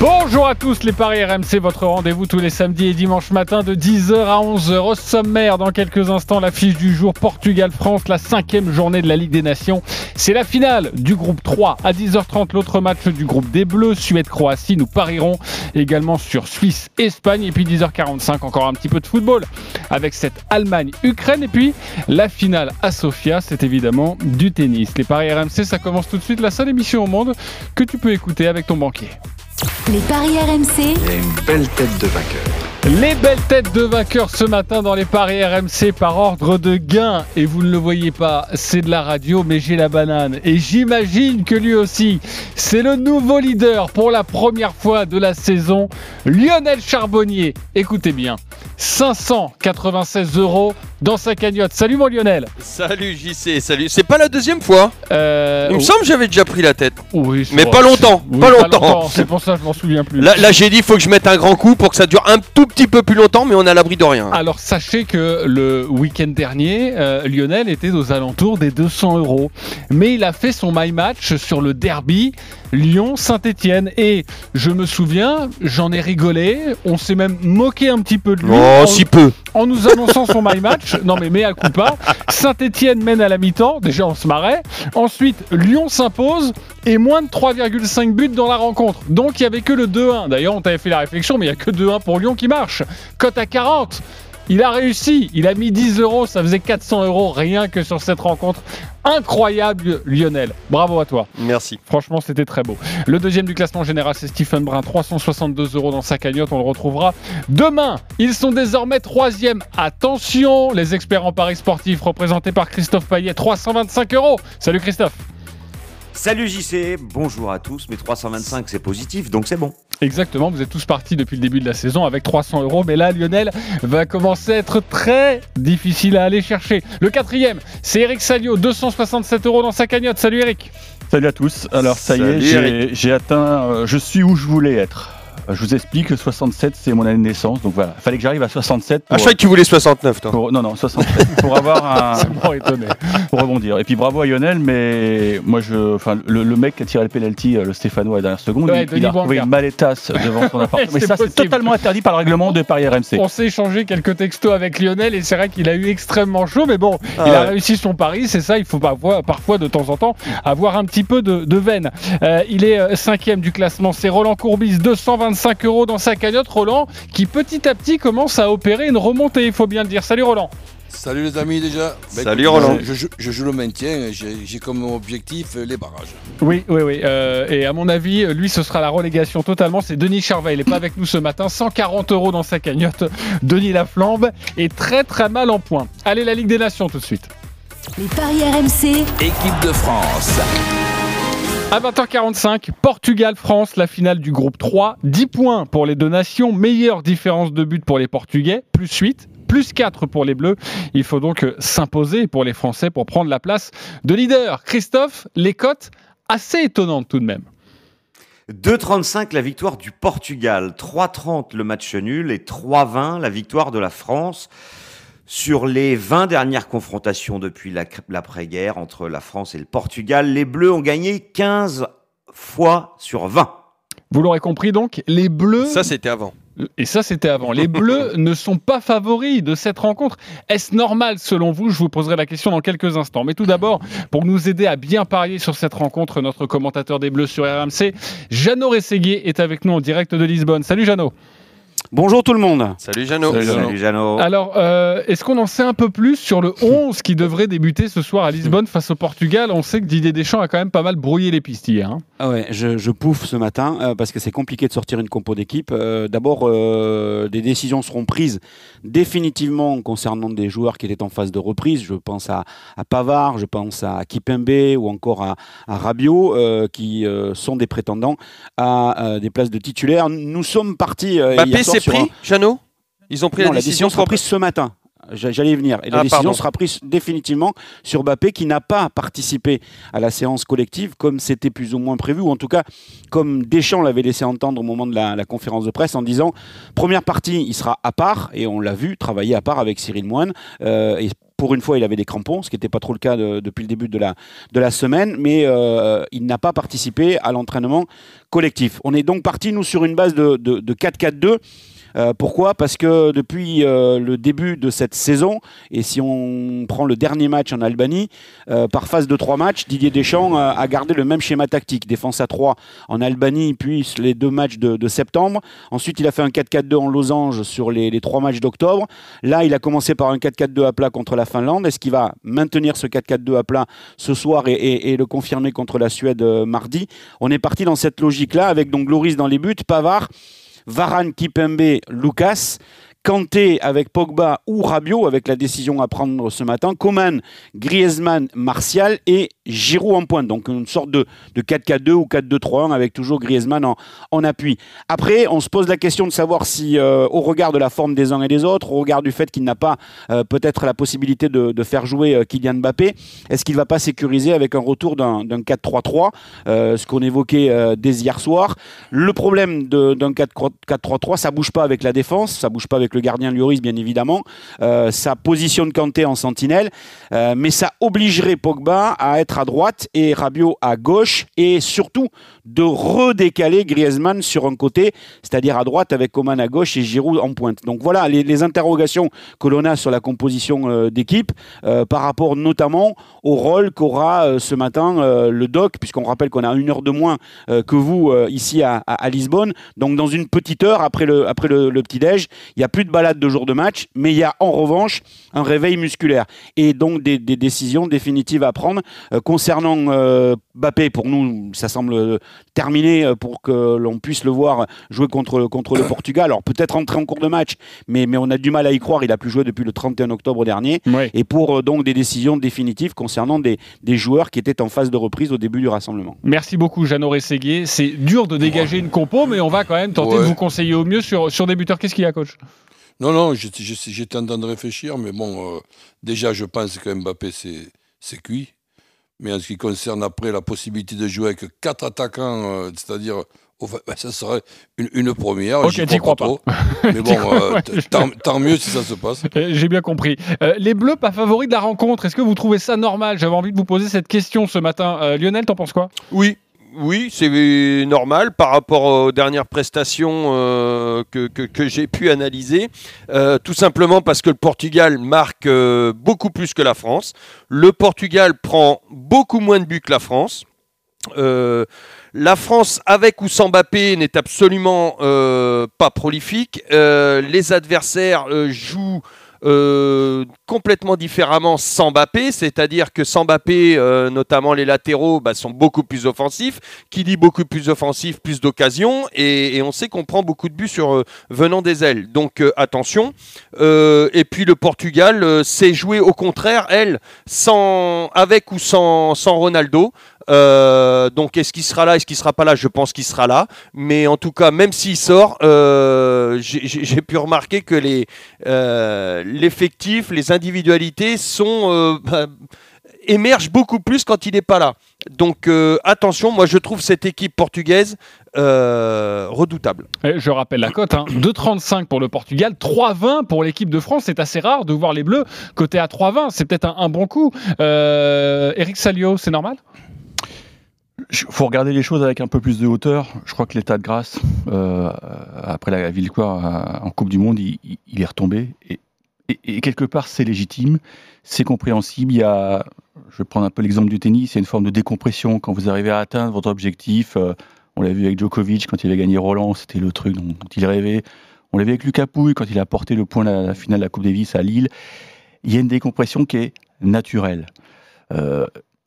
Bonjour à tous les Paris RMC, votre rendez-vous tous les samedis et dimanches matin de 10h à 11h. Au sommaire, dans quelques instants, l'affiche du jour Portugal-France, la cinquième journée de la Ligue des Nations. C'est la finale du groupe 3 à 10h30, l'autre match du groupe des Bleus, Suède-Croatie. Nous parierons également sur Suisse-Espagne. Et puis 10h45, encore un petit peu de football avec cette Allemagne-Ukraine. Et puis la finale à Sofia, c'est évidemment du tennis. Les Paris RMC, ça commence tout de suite, la seule émission au monde que tu peux écouter avec ton banquier. Les paris RMC, Il a une belle tête de vainqueur. Les belles têtes de vainqueurs ce matin dans les paris RMC par ordre de gain. Et vous ne le voyez pas, c'est de la radio, mais j'ai la banane. Et j'imagine que lui aussi, c'est le nouveau leader pour la première fois de la saison, Lionel Charbonnier. Écoutez bien, 596 euros dans sa cagnotte. Salut mon Lionel. Salut JC, salut. C'est pas la deuxième fois. Euh, Il me semble que j'avais déjà pris la tête. oui, Mais pas longtemps, oui, pas longtemps. C'est pour ça que je m'en souviens plus. Là, là, j'ai dit faut que je mette un grand coup pour que ça dure un tout petit peu plus longtemps, mais on à l'abri de rien. Alors sachez que le week-end dernier, euh, Lionel était aux alentours des 200 euros. Mais il a fait son my match sur le derby Lyon-Saint-Etienne. Et je me souviens, j'en ai rigolé. On s'est même moqué un petit peu de lui. Oh, en, si peu. en nous annonçant son my match. Non mais mea culpa. Saint-Etienne mène à la mi-temps. Déjà on se marrait. Ensuite, Lyon s'impose. Et moins de 3,5 buts dans la rencontre. Donc il n'y avait que le 2-1. D'ailleurs, on t'avait fait la réflexion, mais il n'y a que 2-1 pour Lyon qui marche. Cote à 40. Il a réussi, il a mis 10 euros, ça faisait 400 euros rien que sur cette rencontre. Incroyable Lionel, bravo à toi. Merci. Franchement, c'était très beau. Le deuxième du classement général, c'est Stephen Brun, 362 euros dans sa cagnotte. On le retrouvera demain. Ils sont désormais troisième. Attention, les experts en paris sportifs représentés par Christophe Payet, 325 euros. Salut Christophe. Salut JC, bonjour à tous, mais 325 c'est positif, donc c'est bon. Exactement, vous êtes tous partis depuis le début de la saison avec 300 euros, mais là Lionel va commencer à être très difficile à aller chercher. Le quatrième, c'est Eric Salio, 267 euros dans sa cagnotte. Salut Eric. Salut à tous. Alors ça y est, j'ai atteint, euh, je suis où je voulais être. Euh, Je vous explique, le 67 c'est mon année de naissance, donc voilà, fallait que j'arrive à 67 Ah, pour, je croyais que tu voulais 69, toi. pour- non non 67 pour avoir Ça un m'a étonné. pour rebondir. Et puis bravo à Lionel, mais moi je, enfin le, le mec qui a tiré le penalty, euh, le Stéphano à la dernière seconde, Ouais, il, a retrouvé une maletasse devant son appartement. mais C'est ça c'est totalement interdit par le règlement de Paris RMC. On s'est échangé quelques textos avec Lionel et c'est vrai qu'il a eu extrêmement chaud, mais bon, Ah il a ouais. réussi son pari, c'est ça, il faut parfois, parfois de temps en temps avoir un petit peu de, de veine. Euh, il est euh, cinquième du classement, c'est Roland Courbis, 225 euros dans sa cagnotte. Roland qui petit à petit commence à opérer une remontée, il faut bien le dire. Salut Roland. Salut les amis déjà. Bah, Salut, écoute, Roland. Je, je joue- je joue le maintien, j'ai j'ai comme objectif euh, les barrages. Oui, oui, oui. euh, et à mon avis, lui, ce sera la relégation totalement. C'est Denis Charvet. Il n'est pas avec nous ce matin. 140 euros dans sa cagnotte. Denis Laflambe est très très mal en point. Allez, la Ligue des Nations tout de suite. les paris RMC, Équipe de France. À 20h45, Portugal-France, la finale du groupe 3. 10 points pour les deux nations. Meilleure différence de but pour les Portugais, plus 8. Plus 4 pour les Bleus. Il faut donc euh, s'imposer pour les Français pour prendre la place de leader. Christophe, les cotes assez étonnantes tout de même. 2,35 la victoire du Portugal, 3,30 le match nul et 3,20 la victoire de la France. Sur les 20 dernières confrontations depuis la- l'après-guerre entre la France et le Portugal, les Bleus ont gagné 15 fois sur 20. Vous l'aurez compris donc, les Bleus Ça, c'était avant. Et ça, c'était avant. Les Bleus ne sont pas favoris de cette rencontre. Est-ce normal selon vous? Je vous poserai la question dans quelques instants. Mais tout d'abord, pour nous aider à bien parier sur cette rencontre, notre commentateur des Bleus sur RMC, Jeannot Rességuier est avec nous en direct de Lisbonne. Salut Jeannot. Bonjour tout le monde. Salut Jeannot. Salut, Jeannot. Salut Jeannot. Alors, euh, est-ce qu'on en sait un peu plus sur le 11 qui devrait débuter ce soir à Lisbonne face au Portugal? On sait que Didier Deschamps a quand même pas mal brouillé les pistes hier. hein. Ah ouais, je, je pouffe ce matin euh, parce que c'est compliqué de sortir une compo d'équipe. Euh, D'abord, euh, des décisions seront prises définitivement concernant des joueurs qui étaient en phase de reprise. Je pense à, à Pavard, je pense à Kipembe ou encore à, à Rabiot euh, qui euh, sont des prétendants à euh, des places de titulaires. Nous sommes partis euh, hier pris, un- Jeannot Ils ont pris non, la décision sera prise ce matin. J'a- J'allais y venir. Et la Ah, décision pardon. sera prise définitivement sur Mbappé qui n'a pas participé à la séance collective comme c'était plus ou moins prévu, ou en tout cas comme Deschamps l'avait laissé entendre au moment de la, la conférence de presse en disant première partie, il sera à part, et on l'a vu travailler à part avec Cyril Moine, euh, et pour une fois, il avait des crampons, ce qui n'était pas trop le cas de- depuis le début de la, semaine, mais euh, il n'a pas participé à l'entraînement collectif. On est donc parti, nous, sur une base de, de, de 4-4-2. Euh, pourquoi? Parce que depuis euh, le début de cette saison, et si on prend le dernier match en Albanie, euh, par phase de trois matchs, Didier Deschamps a, gardé le même schéma tactique. Défense à 3 en Albanie, puis les deux matchs de, septembre. Ensuite, il a fait un 4-4-2 en losange sur les, les trois matchs d'octobre. Là, il a commencé par un 4-4-2 à plat contre la Finlande. Est-ce qu'il va maintenir ce 4-4-2 à plat ce soir et, le confirmer contre la Suède mardi? On est parti dans cette logique-là avec donc Loris dans les buts, Pavard, Varane, Kipembe, Lucas. Kanté avec Pogba ou Rabiot avec la décision à prendre ce matin, Coman, Griezmann, Martial et Giroud en pointe. Donc une sorte de, de 4-4-2 ou 4-2-3-1 avec toujours Griezmann en, en appui. Après, on se pose la question de savoir si, euh, au regard de la forme des uns et des autres, au regard du fait qu'il n'a pas euh, peut-être la possibilité de, faire jouer euh, Kylian Mbappé, est-ce qu'il ne va pas sécuriser avec un retour d'un d'un 4-3-3, euh, ce qu'on évoquait dès hier soir? Le problème d'un 4-3-3, ça bouge pas avec la défense, ça bouge pas avec le gardien Lloris, bien évidemment. Ça positionne Kanté en sentinelle, mais ça obligerait Pogba à être à droite et Rabiot à gauche, et surtout de redécaler Griezmann sur un côté, c'est-à-dire à droite avec Coman à gauche et Giroud en pointe. Donc voilà les, interrogations que l'on a sur la composition euh, d'équipe euh, par rapport notamment au rôle qu'aura euh, ce matin le doc, puisqu'on rappelle qu'on a une heure de moins que vous ici à, Lisbonne. Donc dans une petite heure après le, petit-déj, il n'y a plus de balade de jour de match, mais il y a en revanche un réveil musculaire et donc des, décisions définitives à prendre. Concernant Mbappé, pour nous, ça semble terminé euh, pour que l'on puisse le voir jouer contre, contre le Portugal. Alors peut-être entrer en cours de match, mais, mais on a du mal à y croire. Il a plus joué depuis le 31 octobre dernier. Ouais. Et pour euh, donc des décisions définitives concernant des, des joueurs qui étaient en phase de reprise au début du rassemblement. Merci beaucoup, Jeannot Rességuier. C'est dur de dégager une compo, mais on va quand même tenter Ouais. de vous conseiller au mieux sur, sur des buteurs. Qu'est-ce qu'il y a, coach? Non, non, j'étais en train de réfléchir, mais bon, euh, déjà, je pense que Mbappé, c'est c'est cuit. Mais en ce qui concerne après la possibilité de jouer avec quatre attaquants, euh, c'est-à-dire, ben, ça serait une, une première. Ok, t'y crois trop. Mais bon, euh, tant, tant mieux si ça se passe. Euh, J'ai bien compris. Euh, les Bleus, pas favoris de la rencontre. Est-ce que vous trouvez ça normal? J'avais envie de vous poser cette question ce matin. Euh, Lionel, t'en penses quoi? Oui, oui, c'est normal par rapport aux dernières prestations euh, que, j'ai pu analyser. Euh, tout simplement parce que le Portugal marque euh, beaucoup plus que la France. Le Portugal prend beaucoup moins de buts que la France. La France, avec ou sans Mbappé, n'est absolument pas prolifique. Les adversaires jouent euh, complètement différemment sans Mbappé, c'est-à-dire que sans Mbappé, euh, notamment les latéraux, bah, sont beaucoup plus offensifs. Qui dit beaucoup plus offensif, plus d'occasions, et, on sait qu'on prend beaucoup de buts sur euh, venant des ailes. Donc attention. Et puis le Portugal sait jouer au contraire, elle, avec ou sans Ronaldo. Euh, donc est-ce qu'il sera là, est-ce qu'il sera pas là? Je pense qu'il sera là. Mais en tout cas, même s'il sort, euh, j'ai pu remarquer que les euh, l'effectif, les individualités sont euh, bah, émergent beaucoup plus quand il n'est pas là. Donc euh, attention, moi je trouve cette équipe portugaise euh, redoutable. Je rappelle la cote, hein. 2,35 pour le Portugal, 3,20 pour l'équipe de France. C'est assez rare de voir les Bleus côté à 3,20. C'est peut-être un, un bon coup. Euh, Eric Salio, c'est normal? Il faut regarder les choses avec un peu plus de hauteur. Je crois que l'état de grâce, euh, après la victoire euh, en Coupe du Monde, il, est retombé. Et, quelque part, c'est légitime, c'est compréhensible. Il y a, je vais prendre un peu l'exemple du tennis, il y a une forme de décompression quand vous arrivez à atteindre votre objectif. Euh, on l'a vu avec Djokovic quand il avait gagné Roland, c'était le truc dont, il rêvait. On l'a vu avec Lucas Pouille quand il a porté le point à la finale de la Coupe Davis à Lille. Il y a une décompression qui est naturelle.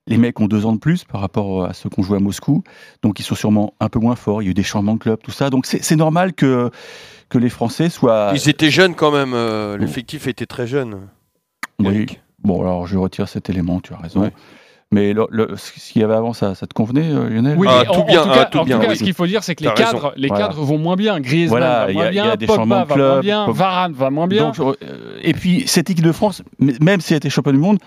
Les mecs ont deux ans de plus par rapport à ceux qu'on jouait à Moscou, donc ils sont sûrement un peu moins forts. Il y a eu des changements de club, tout ça. Donc c'est normal que, que les Français soient. Ils étaient jeunes quand même, euh, l'effectif était très jeune. Oui. Eric. Bon, alors je retire cet élément, tu as raison. Ouais. Mais le- le- ce qu'il y avait avant, ça, ça te convenait, euh, Lionel? Oui, Ah, en- tout en, bien, tout ah, cas, tout en tout cas, oui. ce qu'il faut dire, c'est que les raison. cadres, les Voilà. cadres vont moins bien. Griezmann Voilà, va moins a- il y a bien, des Pogba changements de va moins club, bien, Varane va moins bien. Donc, euh, et puis, cette équipe de France, même si elle était championne du monde,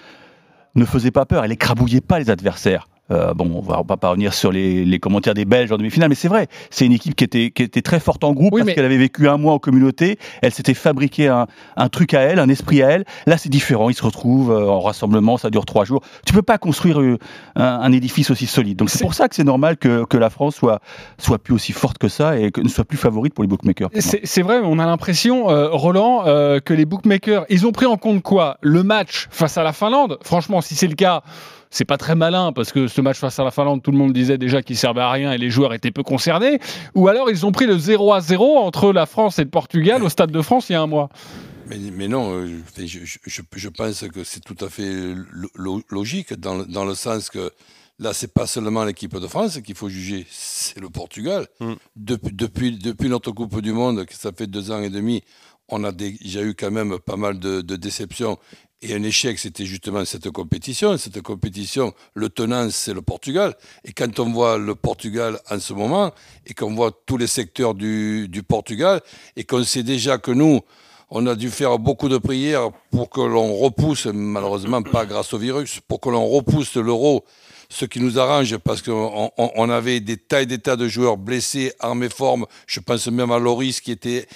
ne faisait pas peur. Elle écrabouillait pas les adversaires. Euh, bon, on va, pas revenir sur les, les commentaires des Belges en demi-finale, mais c'est vrai, c'est une équipe qui était, qui était très forte en groupe Oui, parce mais- qu'elle avait vécu un mois en communauté, elle s'était fabriqué un, un truc à elle, un esprit à elle. Là, c'est différent, ils se retrouvent euh, en rassemblement, ça dure trois jours. Tu peux pas construire euh, un, un édifice aussi solide. Donc c'est pour ça que c'est normal que, que la France soit, soit plus aussi forte que ça et que ne soit plus favorite pour les bookmakers. C'est c'est vrai, on a l'impression, euh, Roland, euh, que les bookmakers, ils ont pris en compte quoi? Le match face à la Finlande? Franchement, si c'est le cas, c'est pas très malin parce que ce match face à la Finlande, tout le monde disait déjà qu'il servait à rien et les joueurs étaient peu concernés. Ou alors ils ont pris le 0 à 0 entre la France et le Portugal au Stade de France il y a un mois. Mais, mais non, euh, je, je- je- je pense que c'est tout à fait lo- lo- logique dans, le- dans le sens que là, c'est pas seulement l'équipe de France qu'il faut juger, c'est le Portugal. Mm. Depuis, depuis, depuis notre Coupe du Monde, que ça fait deux ans et demi, on a déjà eu quand même pas mal de, de déceptions. Et un échec, c'était justement cette compétition. Cette compétition, le tenant, c'est le Portugal. Et quand on voit le Portugal en ce moment, et qu'on voit tous les secteurs du, du Portugal, et qu'on sait déjà que nous, on a dû faire beaucoup de prières pour que l'on repousse, malheureusement pas grâce au virus, pour que l'on repousse l'euro, ce qui nous arrange parce qu'on on- on avait des tas et des tas de joueurs blessés en méforme. Je pense même à Loris qui était,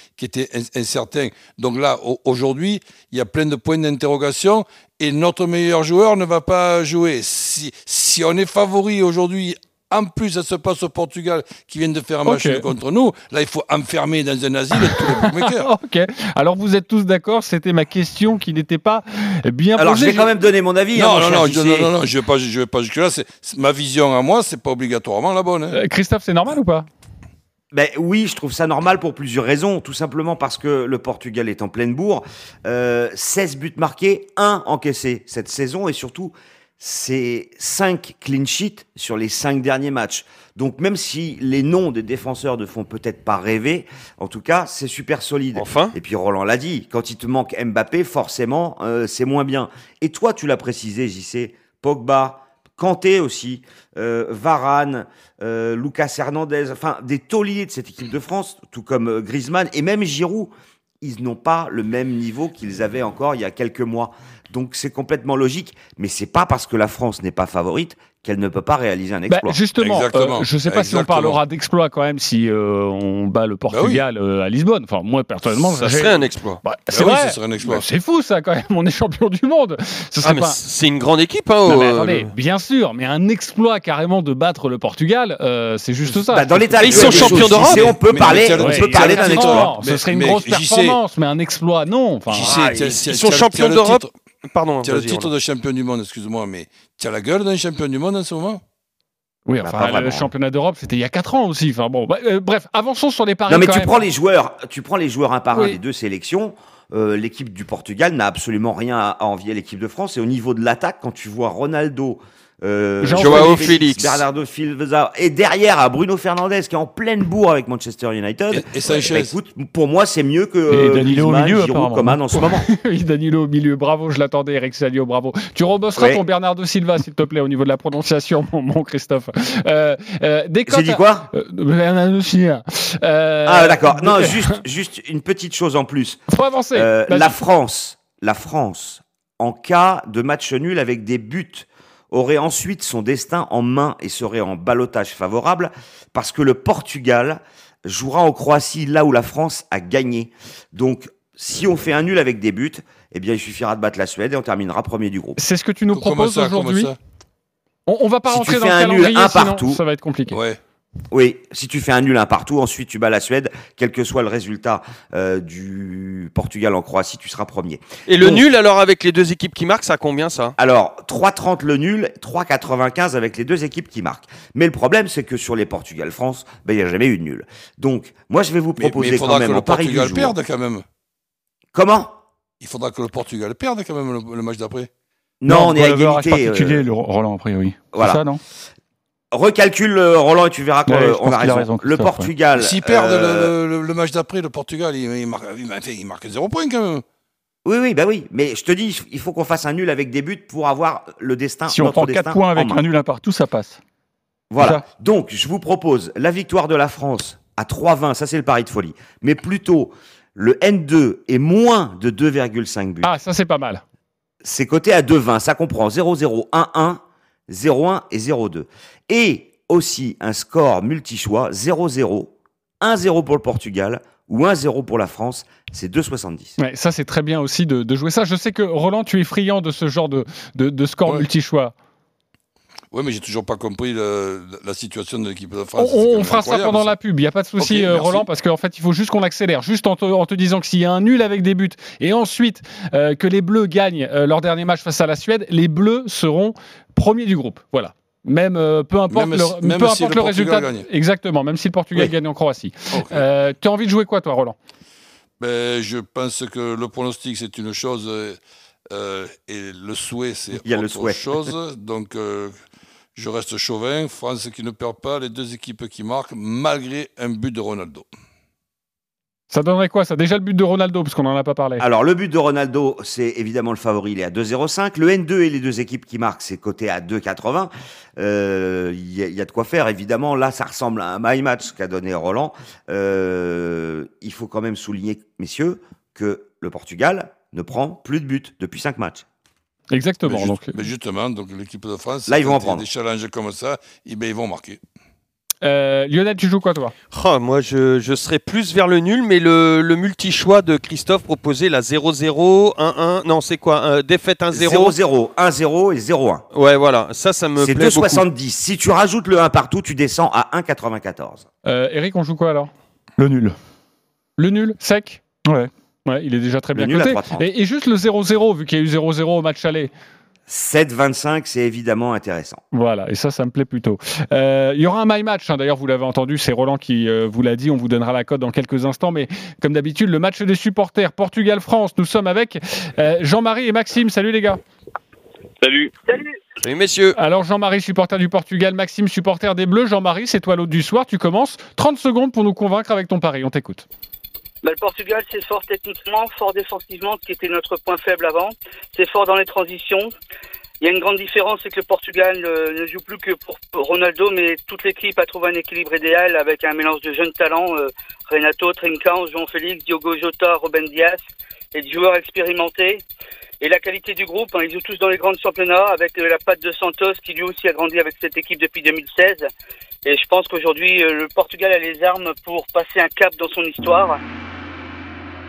incertain. Donc là, au- aujourd'hui, il y a plein de points d'interrogation et notre meilleur joueur ne va pas jouer. Si on est favori aujourd'hui, en plus, ça se passe au Portugal qui vient de faire un match contre nous. Là, il faut enfermer dans un asile tous les bookmakers. ok, alors vous êtes tous d'accord, c'était ma question qui n'était pas bien Alors, je posée. vais quand même donner mon avis. hein, Non, non, non, je, non, non, non, je vais pas, je vais pas jusque là. C'est c'est ma vision à moi, c'est pas obligatoirement la bonne. hein. Euh, Christophe, c'est normal ou pas? Ben oui, je trouve ça normal pour plusieurs raisons. Tout simplement parce que le Portugal est en pleine bourre. Euh, 16 buts marqués, 1 encaissé cette saison et surtout, c'est 5 clean sheets sur les 5 derniers matchs. Donc même si les noms des défenseurs ne font peut-être pas rêver, en tout cas, c'est super solide. Enfin. Et puis Roland l'a dit, quand il te manque Mbappé, forcément, euh, c'est moins bien. Et toi, tu l'as précisé, JC, Pogba, Kanté aussi, euh, Varane, euh, Lucas Hernandez, enfin des tauliers de cette équipe de France, tout comme Griezmann et même Giroud, ils n'ont pas le même niveau qu'ils avaient encore il y a quelques mois. Donc c'est complètement logique, mais c'est pas parce que la France n'est pas favorite qu'elle ne peut pas réaliser un Bah, exploit. justement, euh, je ne sais pas si on parlera d'exploit quand même si euh, on bat le Portugal euh, à Lisbonne. Enfin, moi personnellement, Ça serait un exploit. Bah, Bah c'est oui, vrai. ce serait un exploit. Bah, c'est fou ça quand même. On est champion du monde. Ce Ah, pas. c'est une grande équipe. Hein, Non, mais attendez, le- bien sûr, mais un exploit carrément de battre le Portugal, euh, c'est juste ça. Bah, dans l'état ils sont champions d'Europe. On peut Mais- parler, mais on peut parler d'un exploit. Non, ce serait une grosse performance, mais un exploit, non. Ah, ils- sont champions d'Europe. Pardon. Tu as le titre de champion du monde, excuse-moi, mais tu as la gueule d'un champion du monde en ce moment? Oui, Bah, enfin, le vraiment. championnat d'Europe, c'était il y a 4 ans aussi. Enfin bon, bah, euh, bref, avançons sur les paris. Non, mais quand tu même. prends les joueurs, tu prends les joueurs un par un des deux sélections. euh, l'équipe du Portugal n'a absolument rien à, à envier à l'équipe de France. Et au niveau de l'attaque, quand tu vois Ronaldo, euh, Joao Félix. Bernardo Silva, et derrière à Bruno Fernandes qui est en pleine bourre avec Manchester United. Et, et Sanchez. bah, écoute, pour moi, c'est mieux que Et euh, Danilo au milieu, Giroud, apparemment. Coman en ce moment. oui, Danilo au milieu, bravo, je l'attendais, Eric Salio, bravo. Tu rebosseras Ouais. ton Bernardo Silva, s'il te plaît, au niveau de la prononciation, mon, mon Christophe. Euh, euh, J'ai dit quoi Euh, Bernardo Silva. Euh, Ah d'accord. Non, juste, juste une petite chose en plus. Faut avancer. Euh, la France, la France, en cas de match nul avec des buts, aurait ensuite son destin en main et serait en balotage favorable parce que le Portugal jouera en Croatie là où la France a gagné. Donc, si on fait un nul avec des buts, eh bien, il suffira de battre la Suède et on terminera premier du groupe. C'est ce que tu nous proposes aujourd'hui. On, on va pas Si rentrer tu dans le un nul, calendrier, un sinon partout. ça va être compliqué. Ouais. Oui, si tu fais un nul un partout, ensuite tu bats la Suède, quel que soit le résultat euh, du Portugal en Croatie, tu seras premier. Et le Donc- nul, alors, avec les deux équipes qui marquent, ça a combien ça? Alors, 3,30 le nul, 3,95 avec les deux équipes qui marquent. Mais le problème, c'est que sur les Portugal-France, ben, il n'y a jamais eu de nul. Donc, moi, je vais vous Mais, mais proposer il faudra quand que même le pari du Portugal perde quand même. Comment? Il faudra que le Portugal perde quand même le, le match d'après. Non, on est à le égalité. particulier, euh, le Roland, après, oui. voilà. C'est ça, non? Recalcule, euh, Roland, et tu verras qu'on Ouais, on pense a raison. raison, Le. Portugal. S'ils perdent euh, le, le- le match d'après, le Portugal, il, il marque, il, marque- il marque zéro point quand même. Oui, oui, bah oui. Mais je te dis, il faut qu'on fasse un nul avec des buts pour avoir le destin. Si on prend destin 4 points avec un nul un partout, ça passe. Voilà. Ça. Donc, je vous propose la victoire de la France à 3,20. Ça, c'est le pari de folie. Mais plutôt le N2 est moins de 2,5 buts. Ah, ça c'est pas mal. C'est coté à 2,20. Ça comprend 0-0, 1-1, 0-1 et 0-2. Et aussi un score multi-choix 0-0, 1-0 pour le Portugal ou 1-0 pour la France, c'est 2,70. Ouais, ça, c'est très bien aussi de, de jouer ça. Je sais que Roland, tu es friand de ce genre de, de, de score Ouais. multi-choix. Oui, mais j'ai toujours pas compris le- la situation de l'équipe de France. On, fera ça pendant la pub, il n'y a pas de souci, euh. Roland, parce qu'en fait, il faut juste qu'on accélère, juste en te, en te disant que s'il y a un nul avec des buts, et ensuite euh, que les Bleus gagnent euh, leur dernier match face à la Suède, les Bleus seront premiers du groupe. Voilà. Même euh, peu importe Même le, si- même peu si le le Portugal résultat. gagne. Exactement, même si le Portugal Oui. gagne en Croatie. Euh, tu as envie de jouer quoi, toi, Roland? Ben, je pense que le pronostic, c'est une chose euh, euh, et le souhait, c'est Il y a le autre souhait. chose. Donc, euh, je reste chauvin. France qui ne perd pas, les deux équipes qui marquent, malgré un but de Ronaldo. Ça donnerait quoi Ça? Déjà le but de Ronaldo, parce qu'on n'en a pas parlé. Alors, le but de Ronaldo, c'est évidemment le favori, il est à 2,05. Le N2 et les deux équipes qui marquent, c'est coté à 2,80. Euh, Il y, a- il y a de quoi faire, évidemment. Là, ça ressemble à un my match qu'a donné Roland. Euh, il faut quand même souligner, messieurs, que le Portugal ne prend plus de buts depuis 5 matchs. Exactement. mais, juste- donc, mais justement, donc l'équipe de France, Là, ils vont en prendre. Des challenges comme ça, eh ben, ils vont marquer. euh, Lionel, tu joues quoi, toi? Ah, moi, je, je serais plus vers le nul, mais le, le multi-choix de Christophe proposait la 0-0, 1-1. Non, c'est quoi euh, Défaite 1-0 0-0, 1-0 et 0-1. Ouais, voilà. Ça, ça me C'est plaît beaucoup. 2,70. Si tu rajoutes le 1 partout, tu descends à 1,94. euh, Eric, on joue quoi alors? Le nul. Le nul Sec? Ouais. Ouais, il est déjà très Le bien coté. 3,30. Et, et juste le 0-0, vu qu'il y a eu 0-0 au match aller. 7,25, c'est évidemment intéressant. Voilà, et ça, ça me plaît plutôt. Euh, il y aura un my match, hein, d'ailleurs, vous l'avez entendu, c'est Roland qui euh, vous l'a dit, on vous donnera la cote dans quelques instants, mais comme d'habitude, le match des supporters, Portugal-France, nous sommes avec euh, Jean-Marie et Maxime. Salut les gars. Salut. Salut, messieurs. Alors Jean-Marie, supporter du Portugal, Maxime, supporter des Bleus. Jean-Marie, c'est toi l'autre du soir, tu commences. 30 secondes pour nous convaincre avec ton pari, on t'écoute. Bah, le Portugal, c'est fort techniquement, fort défensivement, qui était notre point faible avant. C'est fort dans les transitions. Il y a une grande différence, c'est que le Portugal euh, ne joue plus que pour Ronaldo, mais toute l'équipe a trouvé un équilibre idéal avec un mélange de jeunes talents, euh, Renato, Trincão, Jean-Félix, Diogo Jota, Ruben Dias, et de joueurs expérimentés. Et la qualité du groupe, hein, ils jouent tous dans les grands championnats avec euh, la patte de Santos qui lui aussi a grandi avec cette équipe depuis 2016. Et je pense qu'aujourd'hui, le Portugal a les armes pour passer un cap dans son histoire.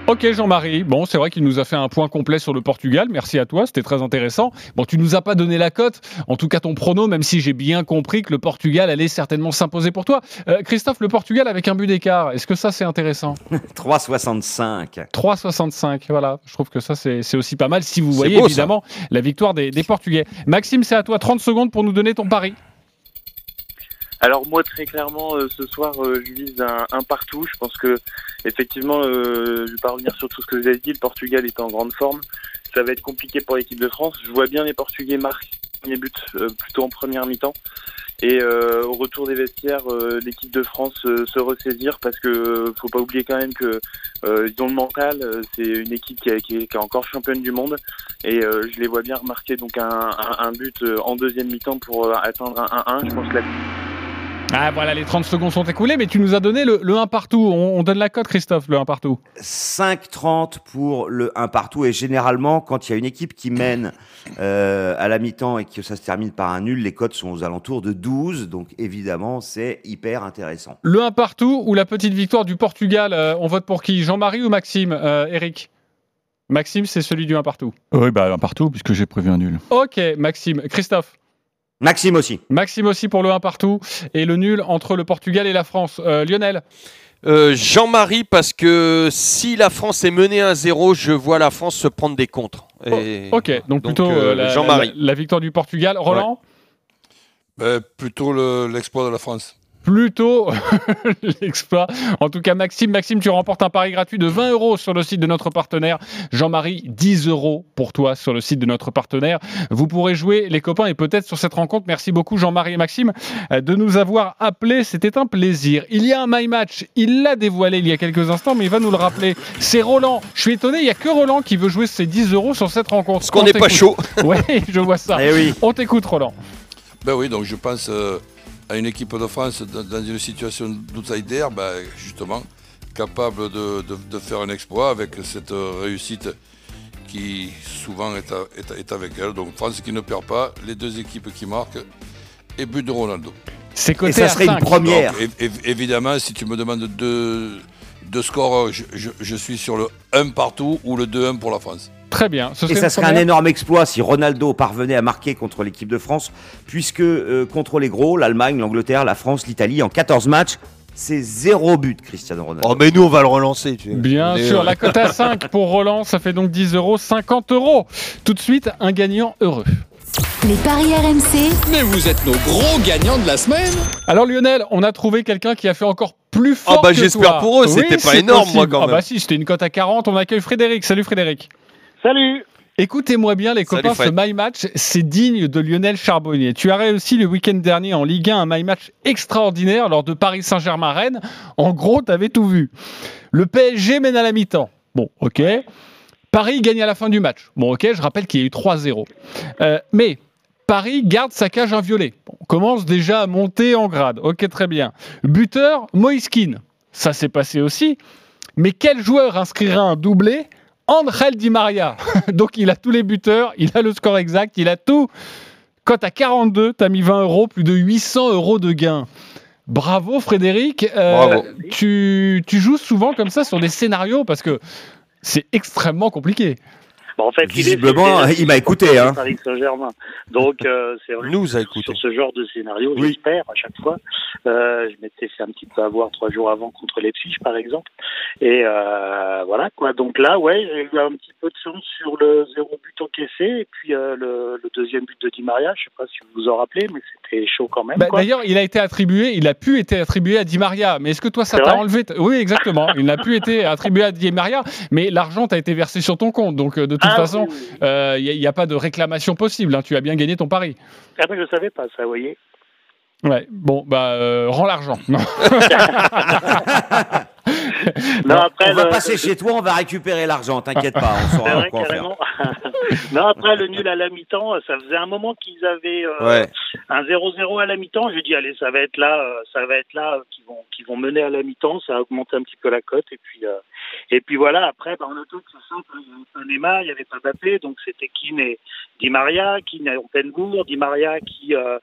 Ok Jean-Marie, bon c'est vrai qu'il nous a fait un point complet sur le Portugal, merci à toi, c'était très intéressant. Bon tu nous as pas donné la cote, en tout cas ton prono, même si j'ai bien compris que le Portugal allait certainement s'imposer pour toi. Euh, Christophe, le Portugal avec un but d'écart, est-ce que ça c'est intéressant 3,65. 3,65, voilà, je trouve que ça c'est aussi pas mal si vous voyez beau, ça. évidemment la victoire des, des Portugais. Maxime, c'est à toi 30 secondes pour nous donner ton pari. Alors moi très clairement euh, ce soir euh, je vise un, un partout. Je pense que effectivement euh, je vais pas revenir sur tout ce que vous avez dit. Le Portugal est en grande forme. Ça va être compliqué pour l'équipe de France. Je vois bien les Portugais marquer les buts euh, plutôt en première mi-temps. Et au retour des vestiaires, l'équipe de France se ressaisir parce que faut pas oublier quand même que euh, ils ont le mental. C'est une équipe qui, est- encore championne du monde et je les vois bien remarquer donc un, un, but en deuxième mi-temps pour atteindre un 1-1. Je pense que la Ah voilà, les 30 secondes sont écoulées, mais tu nous as donné le, le 1 partout. On, on donne la cote Christophe, le 1 partout. 5,30 pour le 1 partout. Et généralement, quand il y a une équipe qui mène euh, à la mi-temps et que ça se termine par un nul, les cotes sont aux alentours de 12. Donc évidemment, c'est hyper intéressant. Le 1 partout ou la petite victoire du Portugal, euh, on vote pour qui? Jean-Marie ou Maxime euh, Eric? Maxime, c'est celui du 1 partout. Oui, bah un partout, puisque j'ai prévu un nul. Ok, Maxime. Christophe? Maxime aussi. Maxime aussi pour le 1 partout et le nul entre le Portugal et la France. Euh, Lionel Euh, Jean-Marie, parce que si la France est menée 1-0, je vois la France se prendre des contres. Et- Ok, donc plutôt euh, la, Jean-Marie. la- la victoire du Portugal. Roland plutôt le- l'exploit de la France. Plutôt l'exploit. En tout cas, Maxime, Maxime, tu remportes un pari gratuit de 20 euros sur le site de notre partenaire. Jean-Marie, 10 euros pour toi sur le site de notre partenaire. Vous pourrez jouer, les copains, et peut-être sur cette rencontre. Merci beaucoup, Jean-Marie et Maxime, euh, de nous avoir appelés. C'était un plaisir. Il y a un My Match. Il l'a dévoilé il y a quelques instants, mais il va nous le rappeler. C'est Roland. Je suis étonné, il n'y a que Roland qui veut jouer ses 10 euros sur cette rencontre. Parce qu'on On n'est pas t'écoute. chaud. Oui, je vois ça. Eh oui. On t'écoute, Roland. Ben oui, donc je pense euh, à une équipe de France dans, une situation d'outsider, ben, justement, capable de, de- de faire un exploit avec cette réussite qui souvent est, à- est est avec elle. Donc France qui ne perd pas, les deux équipes qui marquent et but de Ronaldo. C'est Et ça serait une 5. première. Donc, év- év- évidemment, si tu me demandes deux, deux scores, je, je- je suis sur le 1 partout ou le 2-1 pour la France. Très bien. Ce Et ça serait un énorme exploit si Ronaldo parvenait à marquer contre l'équipe de France, puisque euh, contre les gros, l'Allemagne, l'Angleterre, la France, l'Italie, en 14 matchs, c'est zéro but, Cristiano Ronaldo. Oh, mais nous, on va le relancer. Tu. Bien sûr, euh, la cote à 5 pour Roland, ça fait donc 10 euros, 50 euros. Tout de suite, un gagnant heureux. Les paris RMC, Mais vous êtes nos gros gagnants de la semaine Alors Lionel, on a trouvé quelqu'un qui a fait encore plus fort Oh, bah, j'espère pour eux, c'était pas c'est énorme, moi, quand Ah même. bah si, c'était une cote à 40, on accueille Frédéric. Salut Frédéric. Salut Écoutez-moi bien les Salut, copains, ce. My Match, c'est digne de Lionel Charbonnier. Tu as réussi le week-end dernier en Ligue 1 un My Match extraordinaire lors de Paris Saint-Germain-Rennes. En gros, tu avais tout vu. Le PSG mène à la mi-temps. Bon, ok. Paris gagne à la fin du match. Bon, ok, je rappelle qu'il y a eu 3-0. Euh, mais Paris garde sa cage inviolée. Bon, on commence déjà à monter en grade. Ok, très bien. Buteur, Moiskin. Ça s'est passé aussi. Mais quel joueur inscrira un doublé Angel Di Maria. Donc il a tous les buteurs, il a le score exact, il a tout. Cote à 42, t'as mis 20 euros, plus de 800 euros de gains. Bravo Frédéric. Euh, Bravo. Tu, tu joues souvent comme ça sur des scénarios parce que c'est extrêmement compliqué. Bon, en fait, Visiblement, il m'a écouté, hein. Paris Saint-Germain. Donc, euh, c'est vrai. Nous a écouté. Sur ce genre de scénario, Oui. j'espère à chaque fois. Euh, je m'étais fait un petit peu avoir trois jours avant contre Leipzig, par exemple. Et euh, voilà quoi. Donc là, ouais, j'ai eu un petit peu de chance sur le zéro but encaissé et puis euh, le, le deuxième but de Di Maria. Je sais pas si vous vous en rappelez, mais c'était chaud quand même. Bah. D'ailleurs, il a été attribué, il a pu être attribué à Di Maria. Mais est-ce que toi, ça t'a enlevé Oui, exactement. Il n'a pu être attribué à Di Maria, mais l'argent t'a été versé sur ton compte. Donc, de toute Ah, façon, oui, oui. il n'y a, pas de réclamation possible. hein. Tu as bien gagné ton pari. Ah, mais je savais pas ça, vous voyez. Ouais. Bon, bah, euh, rends l'argent. Non. Non, après, on va le- passer chez toi, on va récupérer l'argent, t'inquiète pas, on C'est saura vrai, quoi en faire. non, après, le nul à la mi-temps, ça faisait un moment qu'ils avaient euh, Ouais. un 0-0 à la mi-temps. Je dis, allez, ça va être là, euh, ça va être là, euh, qu'ils vont, qu'ils vont mener à la mi-temps. Ça a augmenté un petit peu la cote. Et puis, euh, et puis voilà, après, bah, on a avait pas Neymar, il n'y avait pas Mbappé. Donc, c'était Keane et Di Maria, Keane et Oppenbourg, Di Maria qui, euh,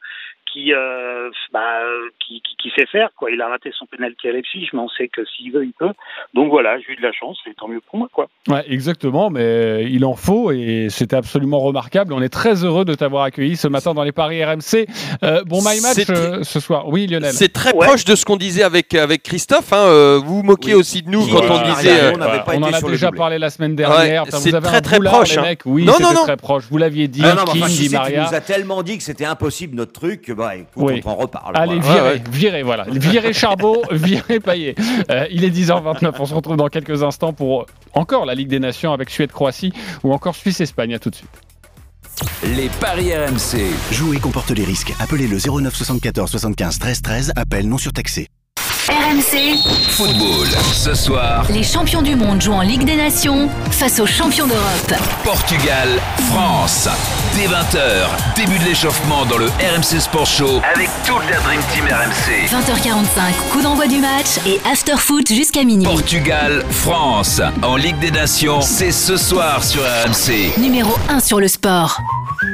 qui, euh, bah, qui, qui, qui sait faire, quoi. Il a raté son penalty à Leipzig, mais on sait que s'il veut, il peut. Donc voilà, j'ai eu de la chance, et tant mieux pour moi, quoi. Ouais, exactement, mais il en faut et c'était absolument remarquable. On est très heureux de t'avoir accueilli ce matin dans les paris RMC. Euh, bon, my match C'est- euh, ce soir. Oui, Lionel. C'est très Ouais. proche de ce qu'on disait avec, avec Christophe. Hein. Vous vous moquez Oui. aussi de nous quand on Di disait. Euh, on n'avait pas on en été a sur déjà parlé la semaine dernière. Ouais, Putain, c'est très, très boulard, proche, hein. Oui, Non, non, très proche. Vous l'aviez dit. Ah non, enfin, Di sais, tu Maria. nous as tellement dit que c'était impossible notre truc, bah écoute, Oui. on en reparle. Allez, voilà. virez, ouais. virez, voilà. Virez Charbot, virez Payet. Euh, il est 10h29, on se retrouve dans quelques instants pour encore la Ligue des Nations avec Suède-Croatie ou encore Suisse-Espagne. À tout de suite. Les paris RMC. Jouer comporte les risques. Appelez le 09 74 75 13 13. Appel non surtaxé. RMC, Football. Ce soir, les champions du monde jouent en Ligue des Nations face aux champions d'Europe. Portugal, France. Dès 20h, début de l'échauffement dans le RMC Sport Show avec toute la Dream Team RMC. 20h45, coup d'envoi du match et after foot jusqu'à minuit. Portugal, France. En Ligue des Nations, c'est ce soir sur RMC. Numéro 1 sur le sport.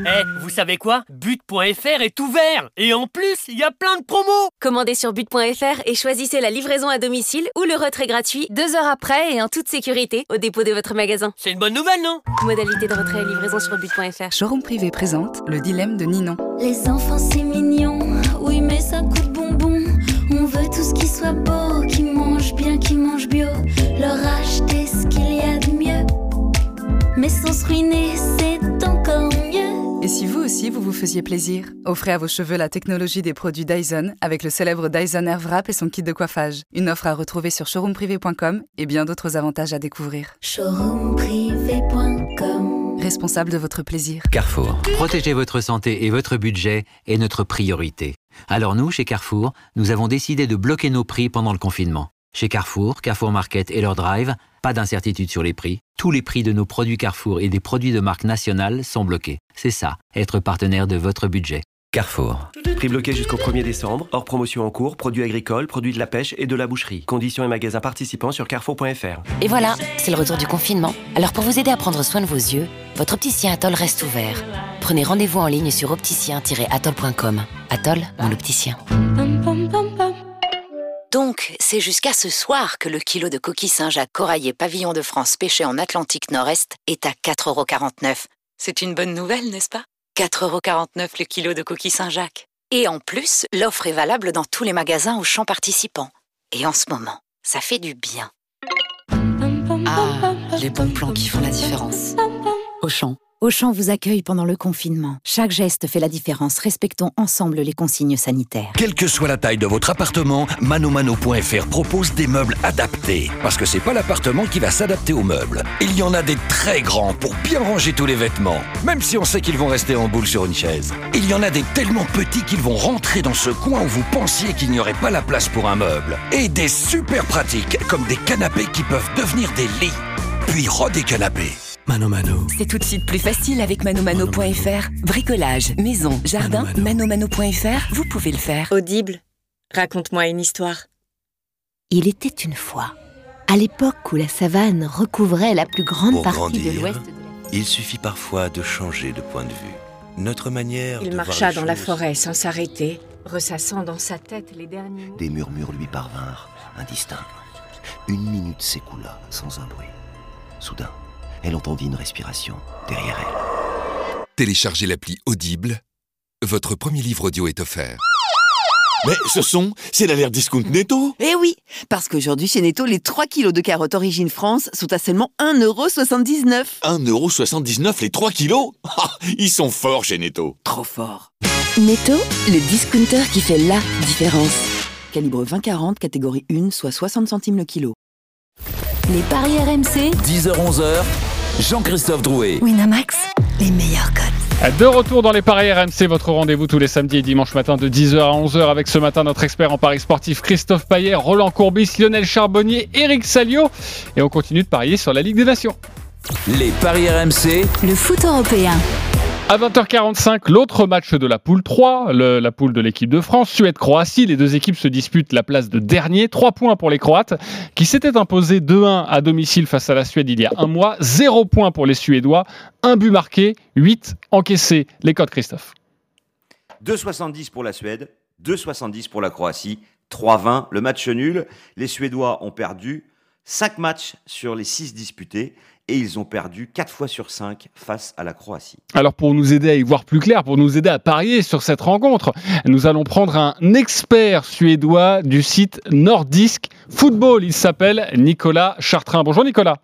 Eh, vous savez quoi? But.fr est ouvert Et en plus, il y a plein de promos Commandez sur but.fr et choisissez la livraison à domicile ou le retrait gratuit deux heures après et en toute sécurité au dépôt de votre magasin. C'est une bonne nouvelle, non? Modalité de retrait et livraison sur but.fr. Showroom privé présente le dilemme de Ninon. Les enfants c'est mignon, oui mais ça coûte bonbon. On veut tout ce qui soit beau, aussi vous vous faisiez plaisir, offrez à vos cheveux la technologie des produits Dyson avec le célèbre Dyson Airwrap et son kit de coiffage. Une offre à retrouver sur showroomprivé.com et bien d'autres avantages à découvrir. Showroomprivé.com Responsable de votre plaisir. Carrefour. Protéger votre santé et votre budget est notre priorité. Alors nous, chez Carrefour, nous avons décidé de bloquer nos prix pendant le confinement. Chez Carrefour, Carrefour Market et leur drive, pas d'incertitude sur les prix. Tous les prix de nos produits Carrefour et des produits de marque nationale sont bloqués. C'est ça, être partenaire de votre budget. Carrefour. Prix bloqué jusqu'au 1er décembre, hors promotion en cours, produits agricoles, produits de la pêche et de la boucherie. Conditions et magasins participants sur carrefour.fr. Et voilà, c'est le retour du confinement. Alors pour vous aider à prendre soin de vos yeux, votre opticien Atoll reste ouvert. Prenez rendez-vous en ligne sur opticien-atoll.com. Atoll, mon opticien. Donc, c'est jusqu'à ce soir que le kilo de coquilles Saint-Jacques coraillé pavillon de France pêché en Atlantique Nord-Est est à 4,49€. C'est une bonne nouvelle, n'est-ce pas? 4,49€ le kilo de coquilles Saint-Jacques. Et en plus, l'offre est valable dans tous les magasins aux champs participants. Et en ce moment, ça fait du bien. Ah, les bons plans qui font la différence. Auchan. Auchan vous accueille pendant le confinement. Chaque geste fait la différence. Respectons ensemble les consignes sanitaires. Quelle que soit la taille de votre appartement, manomano.fr propose des meubles adaptés. Parce que c'est pas l'appartement qui va s'adapter aux meubles. Il y en a des très grands pour bien ranger tous les vêtements, même si on sait qu'ils vont rester en boule sur une chaise. Il y en a des tellement petits qu'ils vont rentrer dans ce coin où vous pensiez qu'il n'y aurait pas la place pour un meuble. Et des super pratiques, comme des canapés qui peuvent devenir des lits. Puis des canapés. Mano Mano. C'est tout de suite plus facile avec manomano.fr. Bricolage, maison, jardin, manomano.fr, vous pouvez le faire. Audible, raconte-moi une histoire. Il était une fois, à l'époque où la savane recouvrait la plus grande Pour partie grandir, de l'ouest. Il suffit parfois de changer de point de vue. Notre manière Il de voir marcha les dans la forêt sans s'arrêter, ressassant dans sa tête les derniers. Des murmures lui parvinrent, indistincts. Une minute s'écoula sans un bruit. Soudain, elle entendit une respiration derrière elle. Téléchargez l'appli Audible. Votre premier livre audio est offert. Mais ce son, c'est l'alerte discount netto Eh oui, parce qu'aujourd'hui chez Netto, les 3 kilos de carottes origine France sont à seulement 1,79€. 1,79€ les 3 kilos Ah, Ils sont forts chez Netto. Trop fort. Netto, le discounter qui fait la différence. Calibre 20-40, catégorie 1, soit 60 centimes le kilo. Les paris RMC, 10h-11h, Jean-Christophe Drouet. Winamax, les meilleurs codes. De retour dans les paris RMC, votre rendez-vous tous les samedis et dimanches matin de 10h à 11h avec ce matin notre expert en paris sportif Christophe Payet, Roland Courbis, Lionel Charbonnier, Eric Salio. Et on continue de parier sur la Ligue des Nations. Les paris RMC. le foot européen. À 20h45, l'autre match de la poule 3, le- la poule de l'équipe de France, Suède-Croatie. Les deux équipes se disputent la place de dernier. 3 points pour les Croates, qui s'étaient imposés 2-1 à domicile face à la Suède il y a un mois. 0 points pour les Suédois. Un but marqué, 8 encaissés. Les codes, Christophe. 2,70 pour la Suède, 2,70 pour la Croatie, 3,20 le match nul. Les Suédois ont perdu 5 matchs sur les 6 disputés et ils ont perdu 4 fois sur 5 face à la Croatie. Alors pour nous aider à y voir plus clair, pour nous aider à parier sur cette rencontre, nous allons prendre un expert suédois du site Nordisk Football. Il s'appelle Nicolas Chartrain. Bonjour Nicolas.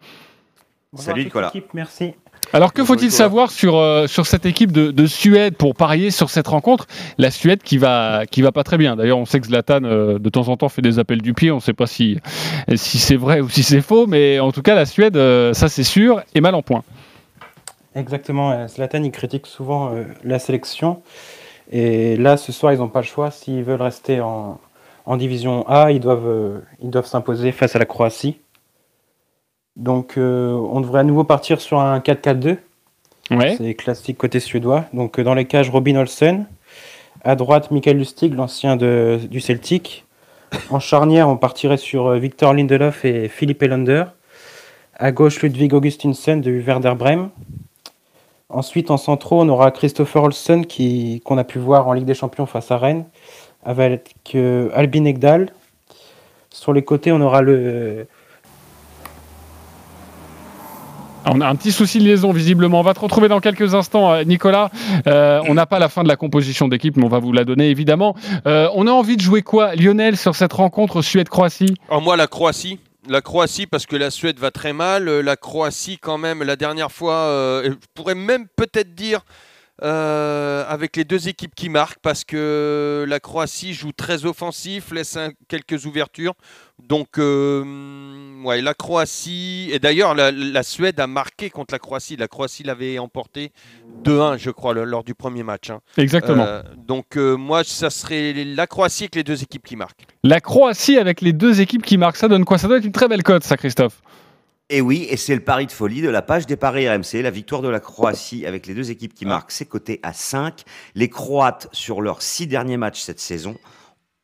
Salut Nicolas. merci. Alors que faut-il savoir sur, euh, sur cette équipe de, de Suède pour parier sur cette rencontre? La Suède qui va, qui va pas très bien. D'ailleurs, on sait que Zlatan euh, de temps en temps fait des appels du pied. On ne sait pas si, si c'est vrai ou si c'est faux, mais en tout cas, la Suède, euh, ça c'est sûr, est mal en point. Exactement. Zlatan, il critique souvent euh, la sélection. Et là, ce soir, ils n'ont pas le choix. S'ils veulent rester en, en division A, ils doivent euh, ils doivent s'imposer face à la Croatie. Donc, euh, on devrait à nouveau partir sur un 4-4-2. Ouais. C'est classique côté suédois. Donc, euh, dans les cages, Robin Olsen. À droite, Michael Lustig, l'ancien du Celtic. En charnière, on partirait sur euh, Victor Lindelof et Philippe Elander. À gauche, Ludwig Augustinsen de Werder Bremen. Ensuite, en centraux, on aura Christopher Olsen qui- qu'on a pu voir en Ligue des Champions face à Rennes, avec euh, Albin Egdal. Sur les côtés, on aura le. On a un petit souci de liaison visiblement. On va te retrouver dans quelques instants, euh, Nicolas. Euh, on n'a pas la fin de la composition d'équipe, mais on va vous la donner évidemment. Euh, on a envie de jouer quoi, Lionel, sur cette rencontre Suède-Croatie? Alors moi, la Croatie. La Croatie, parce que la Suède va très mal. La Croatie, quand même, la dernière fois, je pourrais même peut-être dire avec les deux équipes qui marquent, parce que la Croatie joue très offensif, laisse quelques ouvertures. Donc, euh, ouais, la Croatie. Et d'ailleurs, la, la Suède a marqué contre la Croatie. La Croatie l'avait emporté 2-1, je crois, le- lors du premier match. hein. Exactement. Euh, donc, euh, moi, ça serait la Croatie avec les deux équipes qui marquent. La Croatie avec les deux équipes qui marquent, ça donne quoi? Ça doit être une très belle cote, ça, Christophe. Et oui, et c'est le pari de folie de la page des paris RMC. La victoire de la Croatie avec les deux équipes qui marquent, c'est coté à 5. Les Croates, sur leurs six derniers matchs cette saison,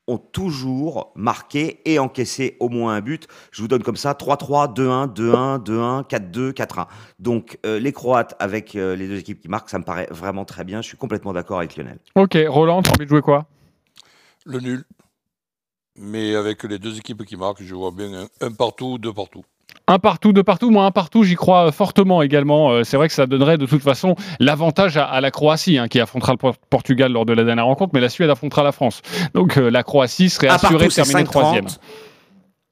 ont toujours marqué et encaissé au moins un but. Je vous donne comme ça 3-3, 2-1, 2-1, 2-1, 4-2, 4-1. Donc euh, les Croates avec euh, les deux équipes qui marquent, ça me paraît vraiment très bien. Je suis complètement d'accord avec Lionel. Ok, Roland, tu as envie de jouer quoi? Le nul. Mais avec les deux équipes qui marquent, je vois bien un, un partout, deux partout. Un partout, deux partout, moi un partout, j'y crois fortement également. Euh, c'est vrai que ça donnerait de toute façon l'avantage à, à la Croatie, hein, qui affrontera le Por- Portugal lors de la dernière rencontre, mais la Suède affrontera la France. Donc euh, la Croatie serait assurée de terminer 5,30. troisième.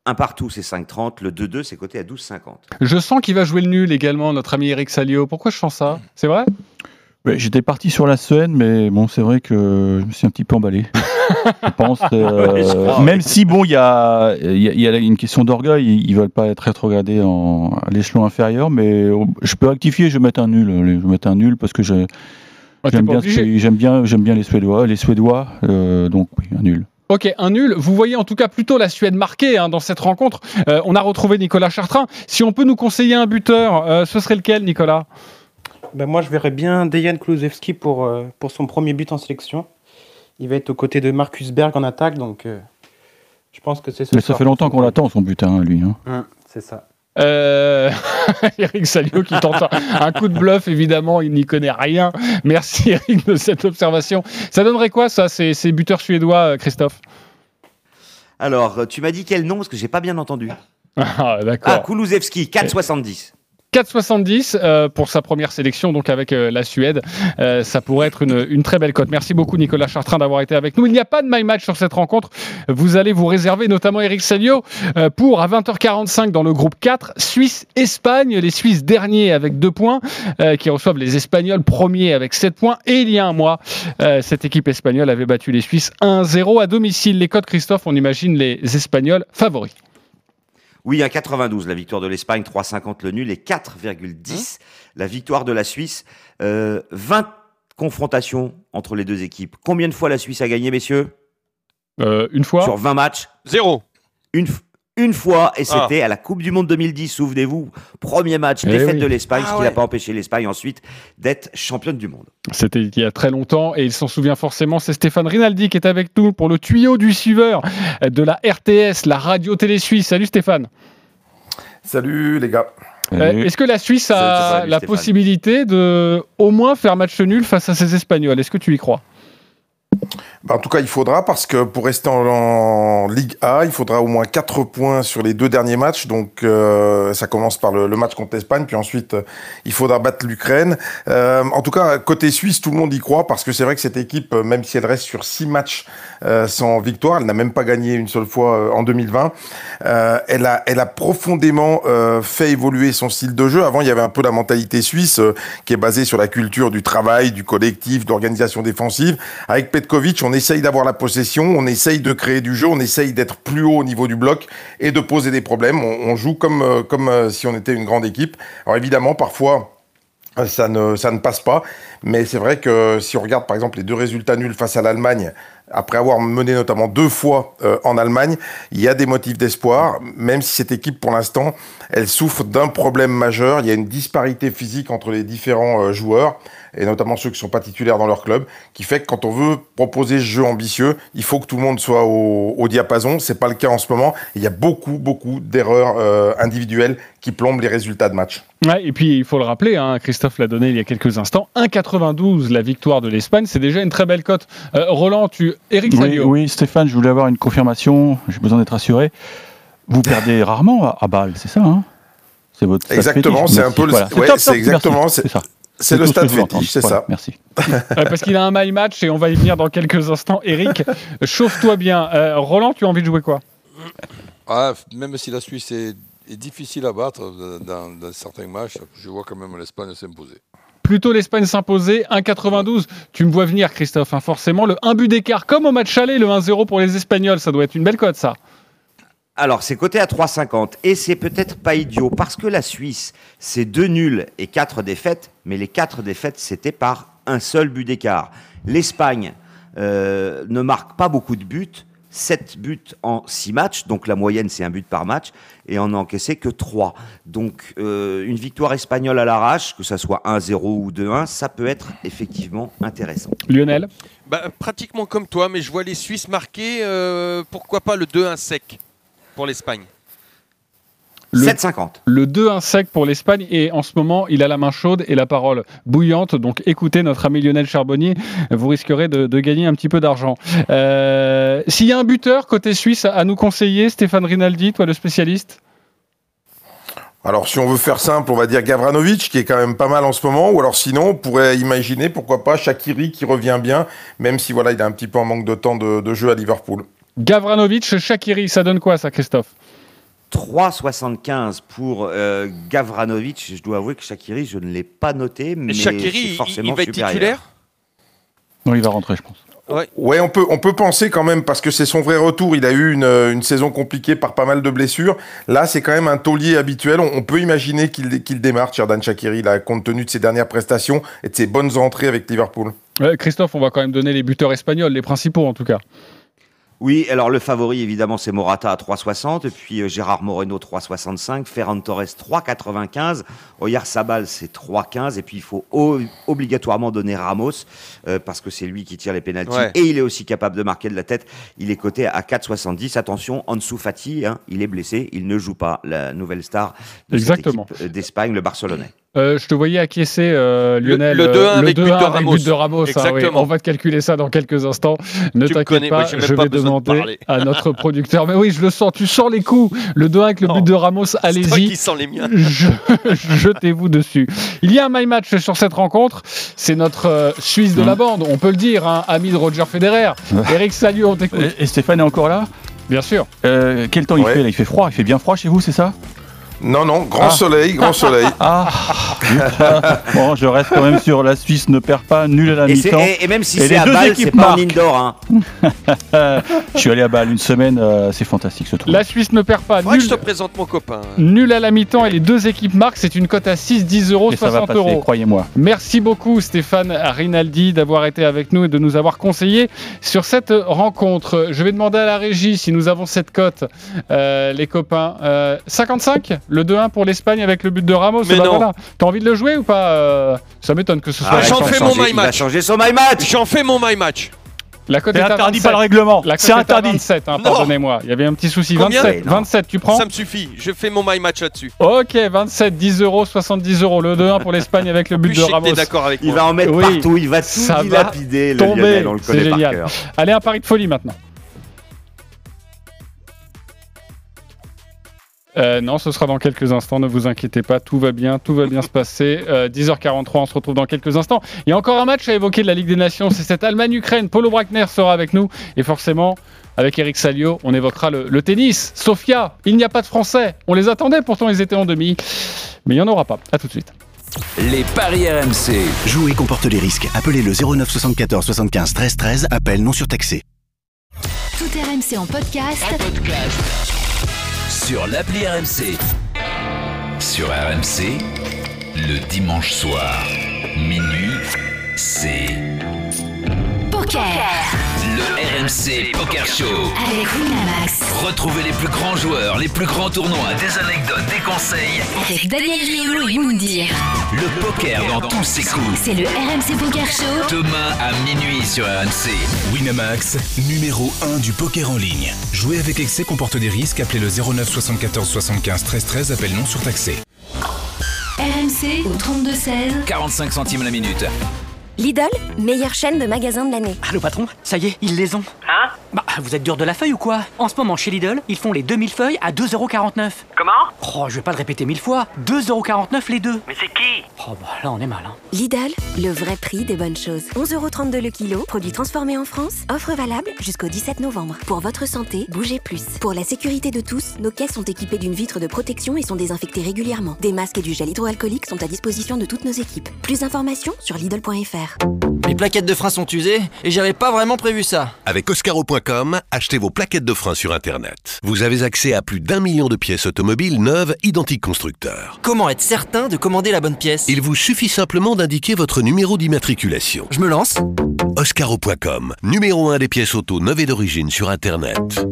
Un partout, c'est 5-30. Le 2-2, c'est coté à 12-50. Je sens qu'il va jouer le nul également, notre ami Eric Salio. Pourquoi je sens ça? C'est vrai? Ouais, J'étais parti sur la Suède, mais bon, c'est vrai que je me suis un petit peu emballé. je pense, euh, Ouais, je crois, même ouais. si bon, il y a, il y, a, il y a une question d'orgueil, ils, ils veulent pas être rétrogradés en à l'échelon inférieur, mais je peux rectifier, je vais mettre un nul, allez, je vais mettre un nul parce que je- Ah, j'aime bien, obligé. ce- j'aime bien, j'aime bien les Suédois, les Suédois, euh, donc oui, un nul. Ok, un nul. Vous voyez en tout cas plutôt la Suède marquée hein, dans cette rencontre. Euh, on a retrouvé Nicolas Chartrain. Si on peut nous conseiller un buteur, euh, ce serait lequel, Nicolas? Ben moi, je verrais bien Dejan Kulusevski pour, euh, pour son premier but en sélection. Il va être aux côtés de Marcus Berg en attaque, donc euh, je pense que c'est ce Mais ça fait longtemps qu'on l'attend son butin, lui. Hein. Hum, c'est ça. Euh, Eric Salio qui tente un, coup de bluff, évidemment, il n'y connaît rien. Merci Eric de cette observation. Ça donnerait quoi ça, ces, ces buteurs suédois, Christophe? Alors, tu m'as dit quel nom Parce que j'ai pas bien entendu. Ah, Ah, d'accord. Kulusevski, 4,70. 4,70 euh, pour sa première sélection, donc avec euh, la Suède. Euh, ça pourrait être une, une très belle cote. Merci beaucoup Nicolas Chartrain d'avoir été avec nous. Il n'y a pas de my match sur cette rencontre. Vous allez vous réserver, notamment Eric Salio, euh, pour à 20h45 dans le groupe 4, Suisse-Espagne. Les Suisses derniers avec 2 points, qui reçoivent les Espagnols premiers avec 7 points. Et il y a un mois, cette équipe espagnole avait battu les Suisses 1-0 à domicile. Les codes, Christophe, on imagine les Espagnols favoris. Oui, un 92, la victoire de l'Espagne, 3,50 le nul et 4,10 la victoire de la Suisse. Euh, 20 confrontations entre les deux équipes. Combien de fois la Suisse a gagné, messieurs? Euh, Une fois Sur 20 matchs Zéro. Une, une fois, et Ah. c'était à la Coupe du Monde 2010, souvenez-vous. Premier match, Eh défaite oui. de l'Espagne, Ah ce qui ouais. n'a pas empêché l'Espagne ensuite d'être championne du monde. C'était il y a très longtemps et il s'en souvient forcément. C'est Stéphane Rinaldi qui est avec nous pour le tuyau du suiveur de la RTS, la radio télé suisse. Salut Stéphane. Salut les gars. Euh, Est-ce que la Suisse a Salut, la Stéphane. possibilité de au moins faire match nul face à ces Espagnols? Est-ce que tu y crois? Bah, en tout cas, il faudra parce que pour rester en, Ligue A, il faudra au moins 4 points sur les deux derniers matchs. Donc euh, ça commence par le, match contre l'Espagne, puis ensuite euh, il faudra battre l'Ukraine. Euh, en tout cas, côté suisse, tout le monde y croit parce que c'est vrai que cette équipe, euh, même si elle reste sur 6 matchs euh, sans victoire, elle n'a même pas gagné une seule fois euh, en 2020. Euh, elle, a, elle a profondément fait évoluer son style de jeu. Avant, il y avait un peu la mentalité suisse qui est basée sur la culture du travail, du collectif, de l'organisation défensive. Avec Petkovic, on essaye d'avoir la possession, on essaye de créer du jeu, on essaye d'être plus haut au niveau du bloc et de poser des problèmes. On, joue comme, euh, comme euh, si on était une grande équipe. Alors évidemment, parfois, euh, ça ne, ça ne passe pas. Mais c'est vrai que si on regarde par exemple les deux résultats nuls face à l'Allemagne, après avoir mené notamment deux fois en Allemagne, il y a des motifs d'espoir, même si cette équipe pour l'instant, elle souffre d'un problème majeur. Il y a une disparité physique entre les différents joueurs, et notamment ceux qui sont pas titulaires dans leur club, qui fait que quand on veut proposer ce jeu ambitieux, il faut que tout le monde soit au, au diapason. C'est pas le cas en ce moment. Il y a beaucoup, beaucoup d'erreurs euh, individuelles qui plombent les résultats de match. Ouais, et puis il faut le rappeler, hein, Christophe l'a donné il y a quelques instants, 1,92 la victoire de l'Espagne, c'est déjà une très belle cote. Euh, Roland, tu, Eric Oui, Salio. oui, Stéphane, je voulais avoir une confirmation. J'ai besoin d'être assuré. Vous perdez rarement à, à Bâle, c'est ça hein? C'est votre Exactement, c'est un peu le- Voilà. ouais, c'est exactement, merci. c'est- ça. C'est le stade fétiche, c'est Voilà, ça. Merci. Euh, parce qu'il a un my match et on va y venir dans quelques instants. Eric, chauffe-toi bien. Euh, Roland, tu as envie de jouer quoi? Ah, même si la Suisse est, est difficile à battre euh, dans, dans certains matchs, je vois quand même l'Espagne s'imposer. Plutôt l'Espagne s'imposer, 1,92. Tu me vois venir, Christophe, hein, forcément. Le 1 but d'écart, comme au match aller, le 1-0 pour les Espagnols, ça doit être une belle cote, ça. Alors, c'est coté à 3,50 et c'est peut-être pas idiot parce que la Suisse, c'est deux nuls et quatre défaites, mais les quatre défaites, c'était par un seul but d'écart. L'Espagne euh, ne marque pas beaucoup de buts, 7 buts en 6 matchs, donc la moyenne c'est un but par match, et on n'a encaissé que 3. Donc euh, une victoire espagnole à l'arrache, que ça soit 1-0 ou 2-1, ça peut être effectivement intéressant. Lionel Bah, pratiquement comme toi, mais je vois les Suisses marquer, euh, pourquoi pas le 2-1 sec? Pour l'Espagne. Le- 7,50. Le 2-1 sec pour l'Espagne et en ce moment il a la main chaude et la parole bouillante. Donc écoutez notre ami Lionel Charbonnier, vous risquerez de, de gagner un petit peu d'argent. Euh, S'il y a un buteur côté suisse à nous conseiller, Stéphane Rinaldi, toi le spécialiste? Alors, si on veut faire simple, on va dire Gavranovic, qui est quand même pas mal en ce moment, ou alors sinon, on pourrait imaginer, pourquoi pas, Shakiri, qui revient bien, même si voilà, il a un petit peu en manque de temps de, de jeu à Liverpool. Gavranovic, Shakiri, ça donne quoi ça Christophe 3,75 pour euh, Gavranovic. Je dois avouer que Shakiri, je ne l'ai pas noté, mais il- forcément il va être supérieur. titulaire? Non, il va rentrer, je pense. Ouais. on peut, on peut penser quand même, parce que c'est son vrai retour. Il a eu une, une saison compliquée par pas mal de blessures. Là, c'est quand même un taulier habituel. On, on peut imaginer qu'il démarre, Cherdan Shakiri, là, compte tenu de ses dernières prestations et de ses bonnes entrées avec Liverpool. Christophe, on va quand même donner les buteurs espagnols, les principaux en tout cas. Oui, alors le favori, évidemment, c'est Morata à 3,60, et puis euh, Gérard Moreno 3,65, Ferran Torres 3,95, Oyar Sabal c'est 3,15, et puis il faut obligatoirement donner Ramos, euh, parce que c'est lui qui tire les pénalties, Ouais. et il est aussi capable de marquer de la tête. Il est coté à 4,70. Attention, Ansu Fati, hein, il est blessé, il ne joue pas, la nouvelle star de cette Exactement. équipe euh, d'Espagne, le Barcelonais. Euh, je te voyais acquiescer, euh, Lionel. le 2-1 euh, avec but de 2-1 Ramos. but de Ramos. hein, oui. Exactement. On va te calculer ça dans quelques instants. Ne t'inquiète pas, je pas vais demander à notre producteur. Mais oui, je le sens, tu sens les coups. Le 2-1 avec le but de Ramos, C'est toi allez-y. qui sens les miens. Je- Jetez-vous dessus. Il y a un my match sur cette rencontre. C'est notre euh, Suisse de Mmh. la bande, on peut le dire, hein, ami de Roger Federer. Eric Salio, on t'écoute. Et, et Stéphane est encore là? Bien sûr. Euh, quel temps il fait là? Il fait froid, il fait bien froid chez vous, c'est ça? Non, non, grand Ah. soleil, grand soleil. Ah Bon, je reste quand même sur la Suisse ne perd pas, nul à la mi-temps. et- et même si c'est les à deux Bâle, équipes c'est pas en marquent. indoor. Hein. Je suis allé à Bâle une semaine, euh, c'est fantastique ce truc. La Suisse ne perd pas. Que Nul, je te présente mon copain. nul à la mi-temps et les deux équipes marquent. C'est une cote à 6, 10 euros, Et ça va 60 passer, euros. croyez-moi. Merci beaucoup Stéphane Rinaldi d'avoir été avec nous et de nous avoir conseillé sur cette rencontre. Je vais demander à la régie si nous avons cette cote, euh, les copains. Euh, 55 Le 2-1 pour l'Espagne avec le but de Ramos. Mais ben non. voilà. T'as envie de le jouer ou pas euh, Ça m'étonne que ce soit. Ah, J'en il va fais mon my il va match. changer son my match. J'en fais mon my match. La cote C'est est interdit 27. par le règlement. La cote C'est interdit. 27, hein, pardonnez-moi. Il y avait un petit souci. Combien 27, Non. 27, tu prends Ça me suffit. Je fais mon my match là-dessus. Ok, 27, 10 euros, 70 euros. Le 2-1 pour l'Espagne avec le but plus, de Ramos. t'es d'accord avec Il moi. va en mettre Oui. partout, il va tout Ça va dilapider, le tomber, Lionel, on le c'est connaît par génial. cœur. Allez, un pari de folie maintenant. Euh, non, ce sera dans quelques instants, ne vous inquiétez pas, tout va bien, tout va bien se passer. Euh, 10h43, on se retrouve dans quelques instants. Il y a encore un match à évoquer de la Ligue des Nations, c'est cette Allemagne-Ukraine. Paulo Brackner sera avec nous et forcément, avec Eric Salio, on évoquera le, le tennis. Sofia, il n'y a pas de Français. On les attendait, pourtant ils étaient en demi, mais il n'y en aura pas. À tout de suite. Les paris RMC. Jouer comporte les risques. Appelez le 09 74 75 13 13. Appel non surtaxé. Tout RMC en podcast. Sur l'appli RMC. Sur RMC, le dimanche soir, minuit, c'est Poker le RMC Poker Show. avec Winamax. Retrouvez les plus grands joueurs, les plus grands tournois, des anecdotes, des conseils. Avec Daniel Riolo et Moundir. Le poker dans tous ses coups. C'est le RMC Poker Show. Demain à minuit sur RMC. Winamax, numéro 1 du poker en ligne. Jouer avec excès comporte des risques. Appelez le 09 74 75 13 13. Appel non surtaxé. RMC au 32-16. 45 centimes la minute. Lidl, meilleure chaîne de magasins de l'année. Allô patron, ça y est, ils les ont. Hein? Bah, vous êtes dur de la feuille ou quoi? En ce moment, chez Lidl, ils font les 2000 feuilles à 2,49€. Comment? Oh, je vais pas le répéter mille fois. 2,49€ les deux. Mais c'est qui? Oh, bah là, on est mal, hein. Lidl, le vrai prix des bonnes choses. 11,32€ le kilo, produit transformé en France. Offre valable jusqu'au 17 novembre. Pour votre santé, bougez plus. Pour la sécurité de tous, nos caisses sont équipées d'une vitre de protection et sont désinfectées régulièrement. Des masques et du gel hydroalcoolique sont à disposition de toutes nos équipes. Plus d'informations sur Lidl.fr. Les plaquettes de frein sont usées et j'avais pas vraiment prévu ça. Avec Oscaro.com, achetez vos plaquettes de frein sur Internet. Vous avez accès à plus d'un million de pièces automobiles neuves, identiques constructeurs. Comment être certain de commander la bonne pièce? Il vous suffit simplement d'indiquer votre numéro d'immatriculation. Je me lance? Oscaro.com, numéro 1 des pièces auto neuves et d'origine sur Internet.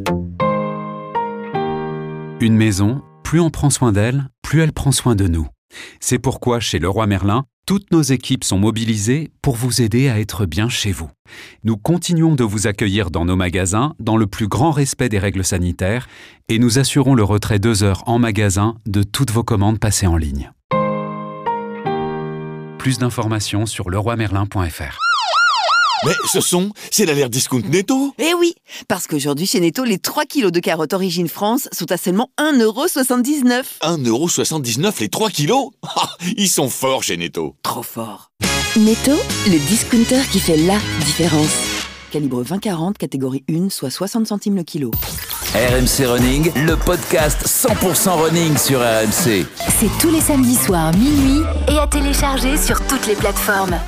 Une maison, plus on prend soin d'elle, plus elle prend soin de nous. C'est pourquoi chez Leroy Merlin, toutes nos équipes sont mobilisées pour vous aider à être bien chez vous. Nous continuons de vous accueillir dans nos magasins dans le plus grand respect des règles sanitaires et nous assurons le retrait deux heures en magasin de toutes vos commandes passées en ligne. Plus d'informations sur leroymerlin.fr. Mais ce son, c'est l'alerte discount netto Eh oui, parce qu'aujourd'hui chez Netto, les 3 kilos de carottes origine France sont à seulement 1,79€. 1,79€ les 3 kilos Ah, Ils sont forts chez Netto. Trop fort. Netto, le discounter qui fait la différence. Calibre 20-40, catégorie 1, soit 60 centimes le kilo. RMC Running, le podcast 100% running sur RMC. C'est tous les samedis soirs minuit et à télécharger sur toutes les plateformes.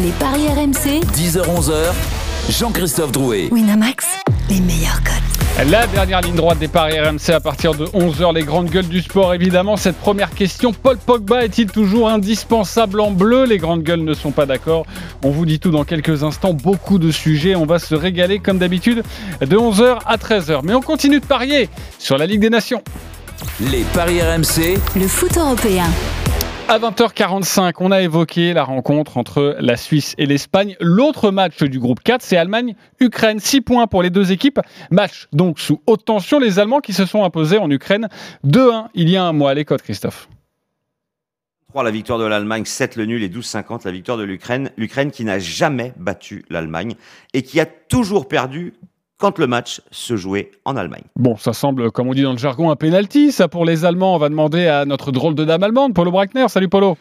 Les paris RMC, 10h-11h, Jean-Christophe Drouet. Winamax, les meilleurs codes. La dernière ligne droite des paris RMC à partir de 11h, les grandes gueules du sport évidemment. Cette première question, Paul Pogba est-il toujours indispensable en bleu? Les grandes gueules ne sont pas d'accord. On vous dit tout dans quelques instants, beaucoup de sujets. On va se régaler comme d'habitude de 11h à 13h. Mais on continue de parier sur la Ligue des Nations. Les paris RMC, Le foot européen. À 20h45, on a évoqué la rencontre entre la Suisse et l'Espagne. L'autre match du groupe 4, c'est Allemagne-Ukraine. 6 points pour les deux équipes. Match donc sous haute tension. Les Allemands qui se sont imposés en Ukraine 2-1 il y a un mois. Les codes, Christophe. 3 la victoire de l'Allemagne, 7 le nul et 12-50 la victoire de l'Ukraine. L'Ukraine qui n'a jamais battu l'Allemagne et qui a toujours perdu quand le match se jouait en Allemagne. Bon, ça semble, comme on dit dans le jargon, un penalty. Ça pour les Allemands, on va demander à notre drôle de dame allemande, Polo Brackner. Salut Polo.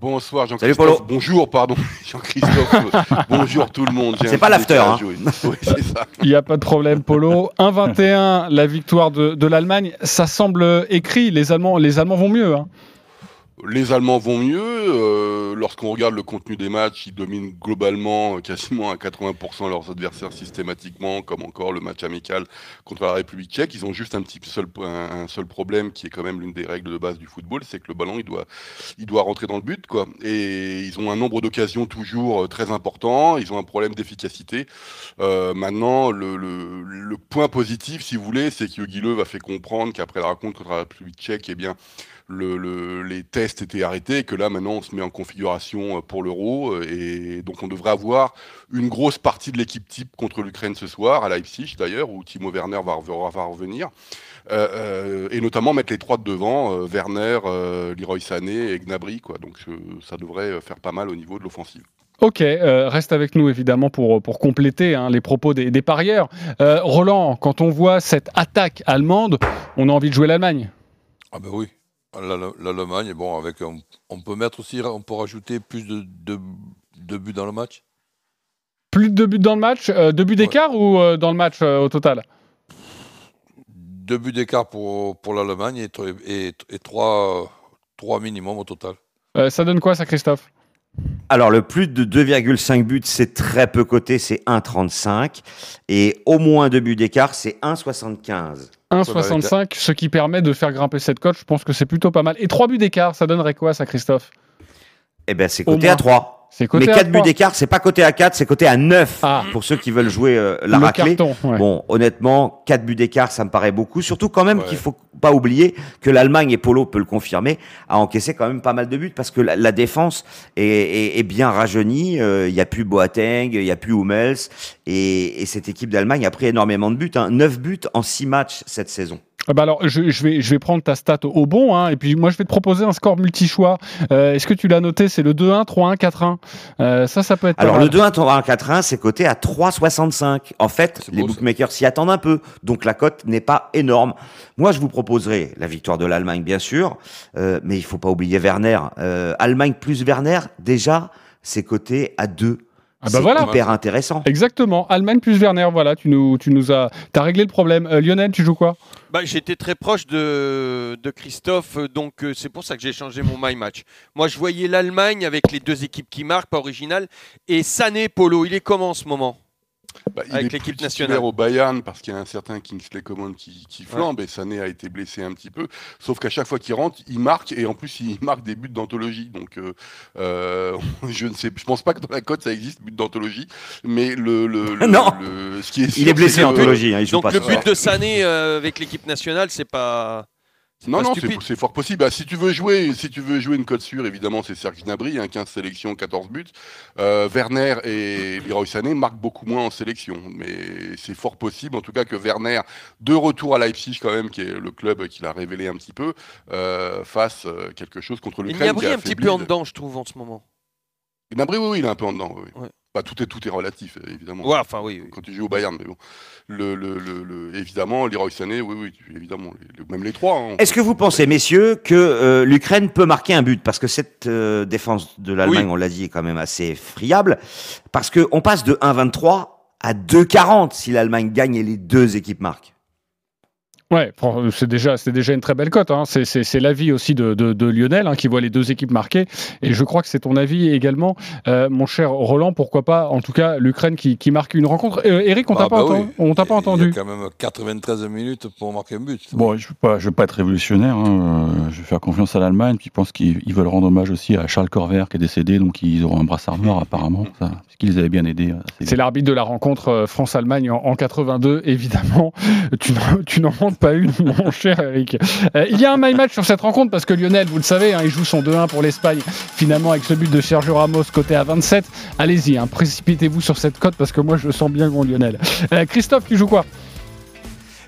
Bonsoir Salut, Jean-Christophe. Bonjour, pardon. Jean-Christophe. Bonjour tout le monde. C'est pas l'after, hein. oui. Oui, c'est ça. Il n'y a pas de problème, Polo. 1-21, la victoire de, de l'Allemagne. Ça semble écrit. Les Allemands, les Allemands vont mieux. hein. Les Allemands vont mieux. euh, Lorsqu'on regarde le contenu des matchs, ils dominent globalement euh, quasiment à 80% leurs adversaires systématiquement, comme encore le match amical contre la République tchèque. Ils ont juste un petit seul, problème qui est quand même l'une des règles de base du football, c'est que le ballon il doit, il doit rentrer dans le but, quoi. Et ils ont un nombre d'occasions toujours euh, très important. Ils ont un problème d'efficacité. Maintenant, le, point positif, si vous voulez, c'est que Jogi Löw a fait comprendre qu'après la rencontre contre la République tchèque, eh bien, le, le- les tests étaient arrêtés, et que là maintenant on se met en configuration euh, pour l'euro, euh, et donc on devrait avoir une grosse partie de l'équipe type contre l'Ukraine ce soir, à Leipzig d'ailleurs, où Timo Werner va, rev- va revenir, Euh, et notamment mettre les trois de devant, Werner, Leroy Sané et Gnabry, quoi. donc ça devrait faire pas mal au niveau de l'offensive. Ok, euh, reste avec nous évidemment pour, pour compléter hein, les propos des, des parieurs. Euh, Roland, quand on voit cette attaque allemande, on a envie de jouer l'Allemagne. Ah ben oui, l'Allemagne, bon, avec on, on peut mettre aussi, on peut rajouter plus de, de, de buts dans le match? Plus de deux buts dans le match, euh, deux buts d'écart ou euh, dans le match euh, au total? Deux buts d'écart pour, pour l'Allemagne et, tro- et, et trois, trois minimum au total. Euh, Ça donne quoi ça, Christophe? Alors, le plus de 2,5 buts, c'est très peu coté, c'est 1,35. Et au moins deux buts d'écart, c'est 1,75. 1,65, ce qui permet de faire grimper cette cote. Je pense que c'est plutôt pas mal. Et trois buts d'écart, ça donnerait quoi ça, Christophe? Eh bien, c'est Au coté moins. à 3. C'est coté Mais à 4 buts 3. d'écart, c'est pas coté à 4, c'est coté à 9 Ah. pour ceux qui veulent jouer euh, la Le raclée. carton, ouais. Bon, honnêtement, 4 buts d'écart, ça me paraît beaucoup. Surtout quand même qu'il faut pas oublier que l'Allemagne, et Polo peut le confirmer, a encaissé quand même pas mal de buts parce que la, la défense est, est- est bien rajeunie. Euh, Il y a plus Boateng, il y a plus Hummels. Et, et cette équipe d'Allemagne a pris énormément de buts. Hein. 9 buts en 6 matchs cette saison. Ah bah alors, je, je vais, je vais prendre ta stat au, bon, hein, et puis moi je vais te proposer un score multi-choix. Euh, Est-ce que tu l'as noté C'est le 2-1, 3-1, 4-1. Euh, ça, ça peut être. Alors le 2-1, 3-1, 4-1, c'est coté à 3,65. En fait, les bookmakers s'y attendent un peu, donc la cote n'est pas énorme. Moi, je vous proposerai la victoire de l'Allemagne, bien sûr, euh, mais il faut pas oublier Werner. Euh, Allemagne plus Werner, déjà, c'est coté à 2. Ah bah c'est voilà. hyper intéressant. Exactement. Allemagne plus Werner, voilà, tu nous, tu nous as, as réglé le problème. Euh, Lionel, tu joues quoi? Bah, J'étais très proche de, de Christophe, donc euh, c'est pour ça que j'ai changé mon my match. Moi, je voyais l'Allemagne avec les deux équipes qui marquent, pas original. Et Sané, Polo, il est comment en ce moment? Bah, il Avec est l'équipe plus nationale. au Bayern parce qu'il y a un certain Kingsley Coman qui, qui flambe et Sané a été blessé un petit peu. Sauf qu'à chaque fois qu'il rentre, il marque et en plus il marque des buts d'anthologie. Donc euh, euh, je ne sais, je pense pas que dans la cote ça existe but d'anthologie, mais le, le, le- Non. le- ce qui est Il sûr, est blessé en anthologie, hein, il joue Donc pas le but de Sané euh, avec l'équipe nationale, c'est pas. Non, non, c'est fort possible. Bah, si tu veux jouer, si tu veux jouer une cote sûre, évidemment, c'est Serge Gnabry, hein, 15 sélections, 14 buts. Euh, Werner et Leroy Sané marquent beaucoup moins en sélection, mais c'est fort possible, en tout cas, que Werner, de retour à Leipzig quand même, qui est le club qui l'a révélé un petit peu, euh, fasse euh, quelque chose contre l'Ukraine. Gnabry a un petit peu en dedans, je trouve, en ce moment. Gnabry, oui, oui, il est un peu en dedans. Oui. Ouais. Bah, tout est tout est relatif, évidemment. Ouais, enfin, oui, oui. Quand tu joues au Bayern, mais bon, le, le, le, le- évidemment, Leroy Sané, oui, oui, évidemment, même les trois. hein. Est-ce que vous pensez, messieurs, que euh, l'Ukraine peut marquer un but? Parce que cette euh, défense de l'Allemagne, on l'a dit, est quand même assez friable. Parce qu'on passe de 1,23 à 2,40 si l'Allemagne gagne et les deux équipes marquent. Ouais, c'est déjà, c'est déjà une très belle cote. Hein. C'est, l'avis aussi de, de, de Lionel hein, qui voit les deux équipes marquer. Et je crois que c'est ton avis également, euh, mon cher Roland. Pourquoi pas, en tout cas, l'Ukraine qui, qui marque une rencontre. Euh, Eric, on t'a Ah, pas, bah entendu, oui. on t'a pas Il y entendu. a quand même 93 minutes pour marquer un but. Bon, je ne veux, pas- je veux pas être révolutionnaire. hein. Euh, Je vais faire confiance à l'Allemagne. Puis je pense qu'ils ils veulent rendre hommage aussi à Charles Corver qui est décédé. Donc ils auront un brassard noir apparemment. Ça, parce qu'ils les avaient bien aidés. euh, c'est l'arbitre de la rencontre France-Allemagne en, en 82, évidemment. Tu n'en, tu n'en montes pas une, mon cher Eric. Euh, il y a un my match sur cette rencontre parce que Lionel, vous le savez, hein, il joue son 2-1 pour l'Espagne, finalement avec ce but de Sergio Ramos côté à 27. Allez-y, hein, précipitez-vous sur cette cote parce que moi je sens bien, mon Lionel. Euh, Christophe, tu joues quoi?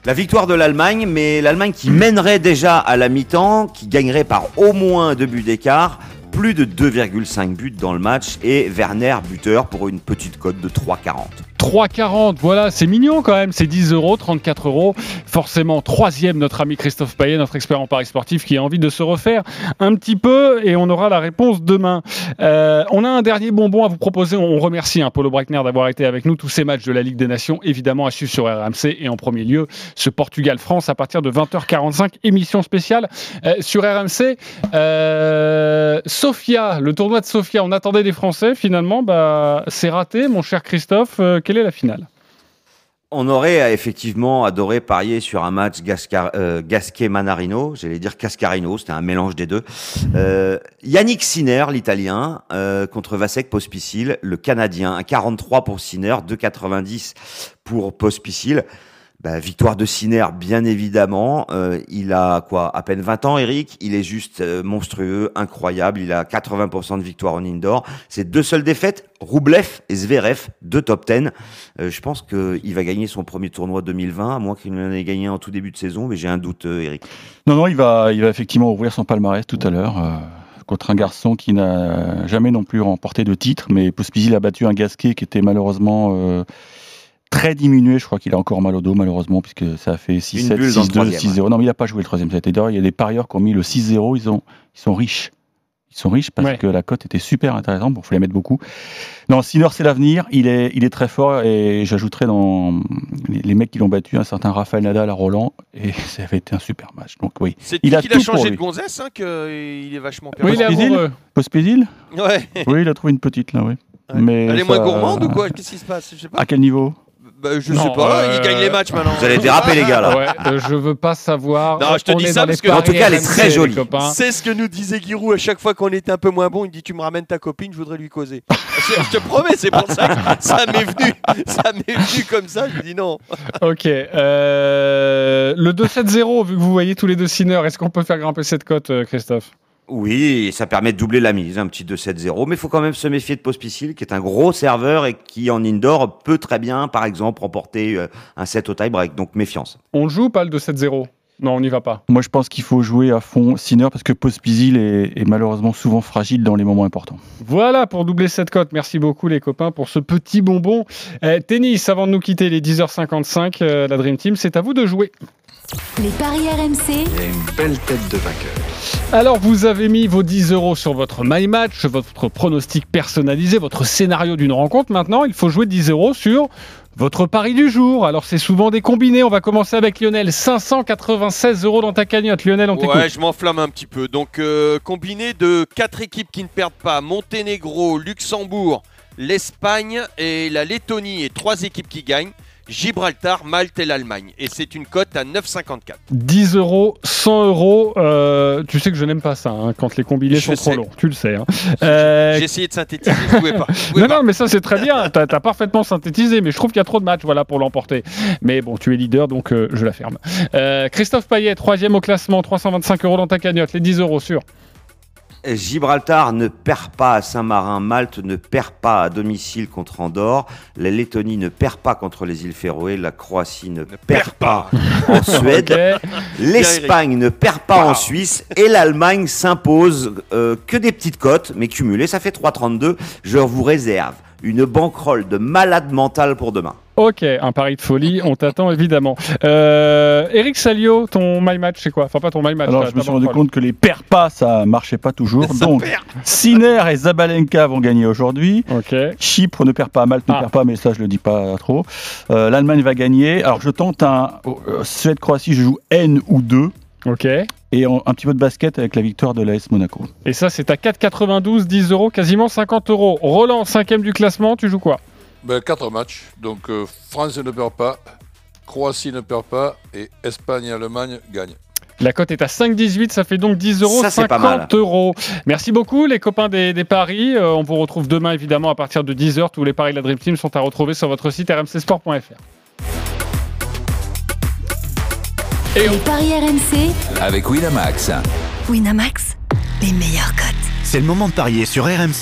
La victoire de l'Allemagne, mais l'Allemagne qui mènerait déjà à la mi-temps, qui gagnerait par au moins deux buts d'écart, plus de 2,5 buts dans le match, et Werner buteur pour une petite cote de 3,40. 3,40, voilà, c'est mignon quand même, c'est 10 euros, 34 euros. Forcément, troisième, notre ami Christophe Payet, notre expert en paris sportif, qui a envie de se refaire un petit peu et on aura la réponse demain. Euh, on a un dernier bonbon à vous proposer. On remercie hein, Paulo Breckner d'avoir été avec nous. Tous ces matchs de la Ligue des Nations, évidemment, à suivre sur RMC et en premier lieu, ce Portugal-France à partir de 20h45, émission spéciale euh, sur RMC. Euh, Sofia, le tournoi de Sofia, on attendait des Français, finalement, bah, c'est raté, mon cher Christophe. La finale? On aurait euh, effectivement adoré parier sur un match euh, Gasquet-Manarino, j'allais dire Cascarino, c'était un mélange des deux. Euh, Yannick Sinner, l'italien, contre Vasek Pospisil, le canadien, un 43 pour Sinner, 2,90 pour Pospisil. Bah, victoire de Sinner, bien évidemment. Euh, il a quoi À peine 20 ans, Eric? Il est juste euh, monstrueux, incroyable. Il a 80% de victoire en indoor. Ses deux seules défaites, Roublev et Zverev, deux top 10. Euh, je pense qu'il va gagner son premier tournoi 2020, à moins qu'il en ait gagné en tout début de saison, mais j'ai un doute, Eric. Non, non, il va, il va effectivement ouvrir son palmarès tout à l'heure contre un garçon qui n'a jamais non plus remporté de titre, mais Pospisil a battu un Gasquet qui était malheureusement très diminué. Je crois qu'il a encore mal au dos, malheureusement, puisque ça a fait 6-7, Une bulle dans le 6-2, troisième, 6-0. Non, mais il n'a pas joué le troisième set. Et d'ailleurs, il y a des parieurs qui ont mis le 6-0, ils, ont, ils sont riches. Ils sont riches parce que la cote était super intéressante. Bon, faut les mettre beaucoup. Non, Sinner, c'est l'avenir. Il est, il est très fort et j'ajouterais dans les, les mecs qui l'ont battu un certain Rafael Nadal à Roland et ça avait été un super match. Donc oui, C'est il qui a qu'il tout a pour changé de gonzesse, hein, qu'il est vachement Oui, il est. Pospisil Ouais. Oui, il a trouvé une petite là, oui. Mais Elle est ça- moins gourmande ou quoi? Qu'est-ce qui se passe? Je sais pas. À quel niveau? Bah, je Non, sais pas, euh, il gagne les matchs maintenant. Vous allez déraper, les gars, là. Ouais, euh, je veux pas savoir. Non, je te dis ça parce que En tout cas, elle est très jolie. C'est ce que nous disait Giroud à chaque fois qu'on était un peu moins bon. Il dit Tu me ramènes ta copine, je voudrais lui causer. je, je te promets, c'est pour ça que ça m'est venu. Ça m'est venu comme ça. Je lui dis non. Ok. euh, le 2-7-0, vu que vous voyez tous les deux Sinner, est-ce qu'on peut faire grimper cette cote, Christophe? Oui, ça permet de doubler la mise, un petit 2-7-0. Mais il faut quand même se méfier de Pospisil, qui est un gros serveur et qui, en indoor, peut très bien, par exemple, remporter euh, un set au tie-break. Donc, méfiance. On le joue ou pas le 2-7-0 Non, on n'y va pas. Moi, je pense qu'il faut jouer à fond Sinner parce que Pospisil est, est malheureusement souvent fragile dans les moments importants. Voilà pour doubler cette cote. Merci beaucoup les copains pour ce petit bonbon. Euh, tennis, avant de nous quitter les 10h55, euh, la Dream Team, c'est à vous de jouer. Les paris RMC, Il y a une belle tête de vainqueur. Alors, vous avez mis vos 10 euros sur votre My Match, votre pronostic personnalisé, votre scénario d'une rencontre. Maintenant, il faut jouer 10 euros sur votre pari du jour. Alors, c'est souvent des combinés. On va commencer avec Lionel. 596 euros dans ta cagnotte. Lionel, on t'écoute. Ouais, je m'enflamme un petit peu. Donc, euh, combiné de quatre équipes qui ne perdent pas Monténégro, Luxembourg, l'Espagne et la Lettonie et trois équipes qui gagnent. Gibraltar, Malte et l'Allemagne. Et c'est une cote à 9,54. 10 euros, 100 euros. euh, tu sais que je n'aime pas ça hein, quand les combinés Je sont trop longs. Tu le sais. hein. Euh, J'ai essayé de synthétiser, je pouvais pas. Je pouvais non, pas. non, mais ça c'est très bien. T'as as parfaitement synthétisé, mais je trouve qu'il y a trop de matchs, voilà, pour l'emporter. Mais bon, tu es leader, donc euh, je la ferme. Christophe Payet, troisième au classement, 325 euros dans ta cagnotte, les 10 euros sur. Gibraltar ne perd pas à Saint-Marin, Malte ne perd pas à domicile contre Andorre, la Lettonie ne perd pas contre les îles Féroé, la Croatie ne, perd pas. en Suède, l'Espagne ne perd pas en Suisse. Et l'Allemagne s'impose euh, que des petites cotes, mais cumulées, ça fait 3,32. Je vous réserve une banquerolle de malade mental pour demain. Ok, un pari de folie, on t'attend évidemment. Euh, Eric Salio, ton my match, c'est quoi? Enfin, pas ton my match. Alors, je me suis rendu compte que les perd pas, ça marchait pas toujours. Ça Donc, perd. Sinner et Zabalenka vont gagner aujourd'hui. Ok. Chypre ne perd pas, Malte ne Ah. perd pas, mais ça, je le dis pas trop. Euh, L'Allemagne va gagner. Alors, je tente un euh, Suède-Croatie, je joue N ou 2. Ok. Et en- un petit peu de basket avec la victoire de l'AS Monaco. Et ça, c'est à 4,92, 10 euros, quasiment 50 euros. Roland, cinquième du classement, tu joues quoi? Ben, quatre matchs. Donc euh, France ne perd pas, Croatie ne perd pas et Espagne et Allemagne gagnent. La cote est à 5,18, ça fait donc 10 euros, Ça, c'est pas 50 mal. euros. Merci beaucoup les copains des, des paris. Euh, on vous retrouve demain évidemment à partir de 10h. Tous les paris de la Dream Team sont à retrouver sur votre site rmcsport.fr. Et les paris RMC, Avec Winamax. Winamax, les meilleurs cotes. C'est le moment de parier sur RMC.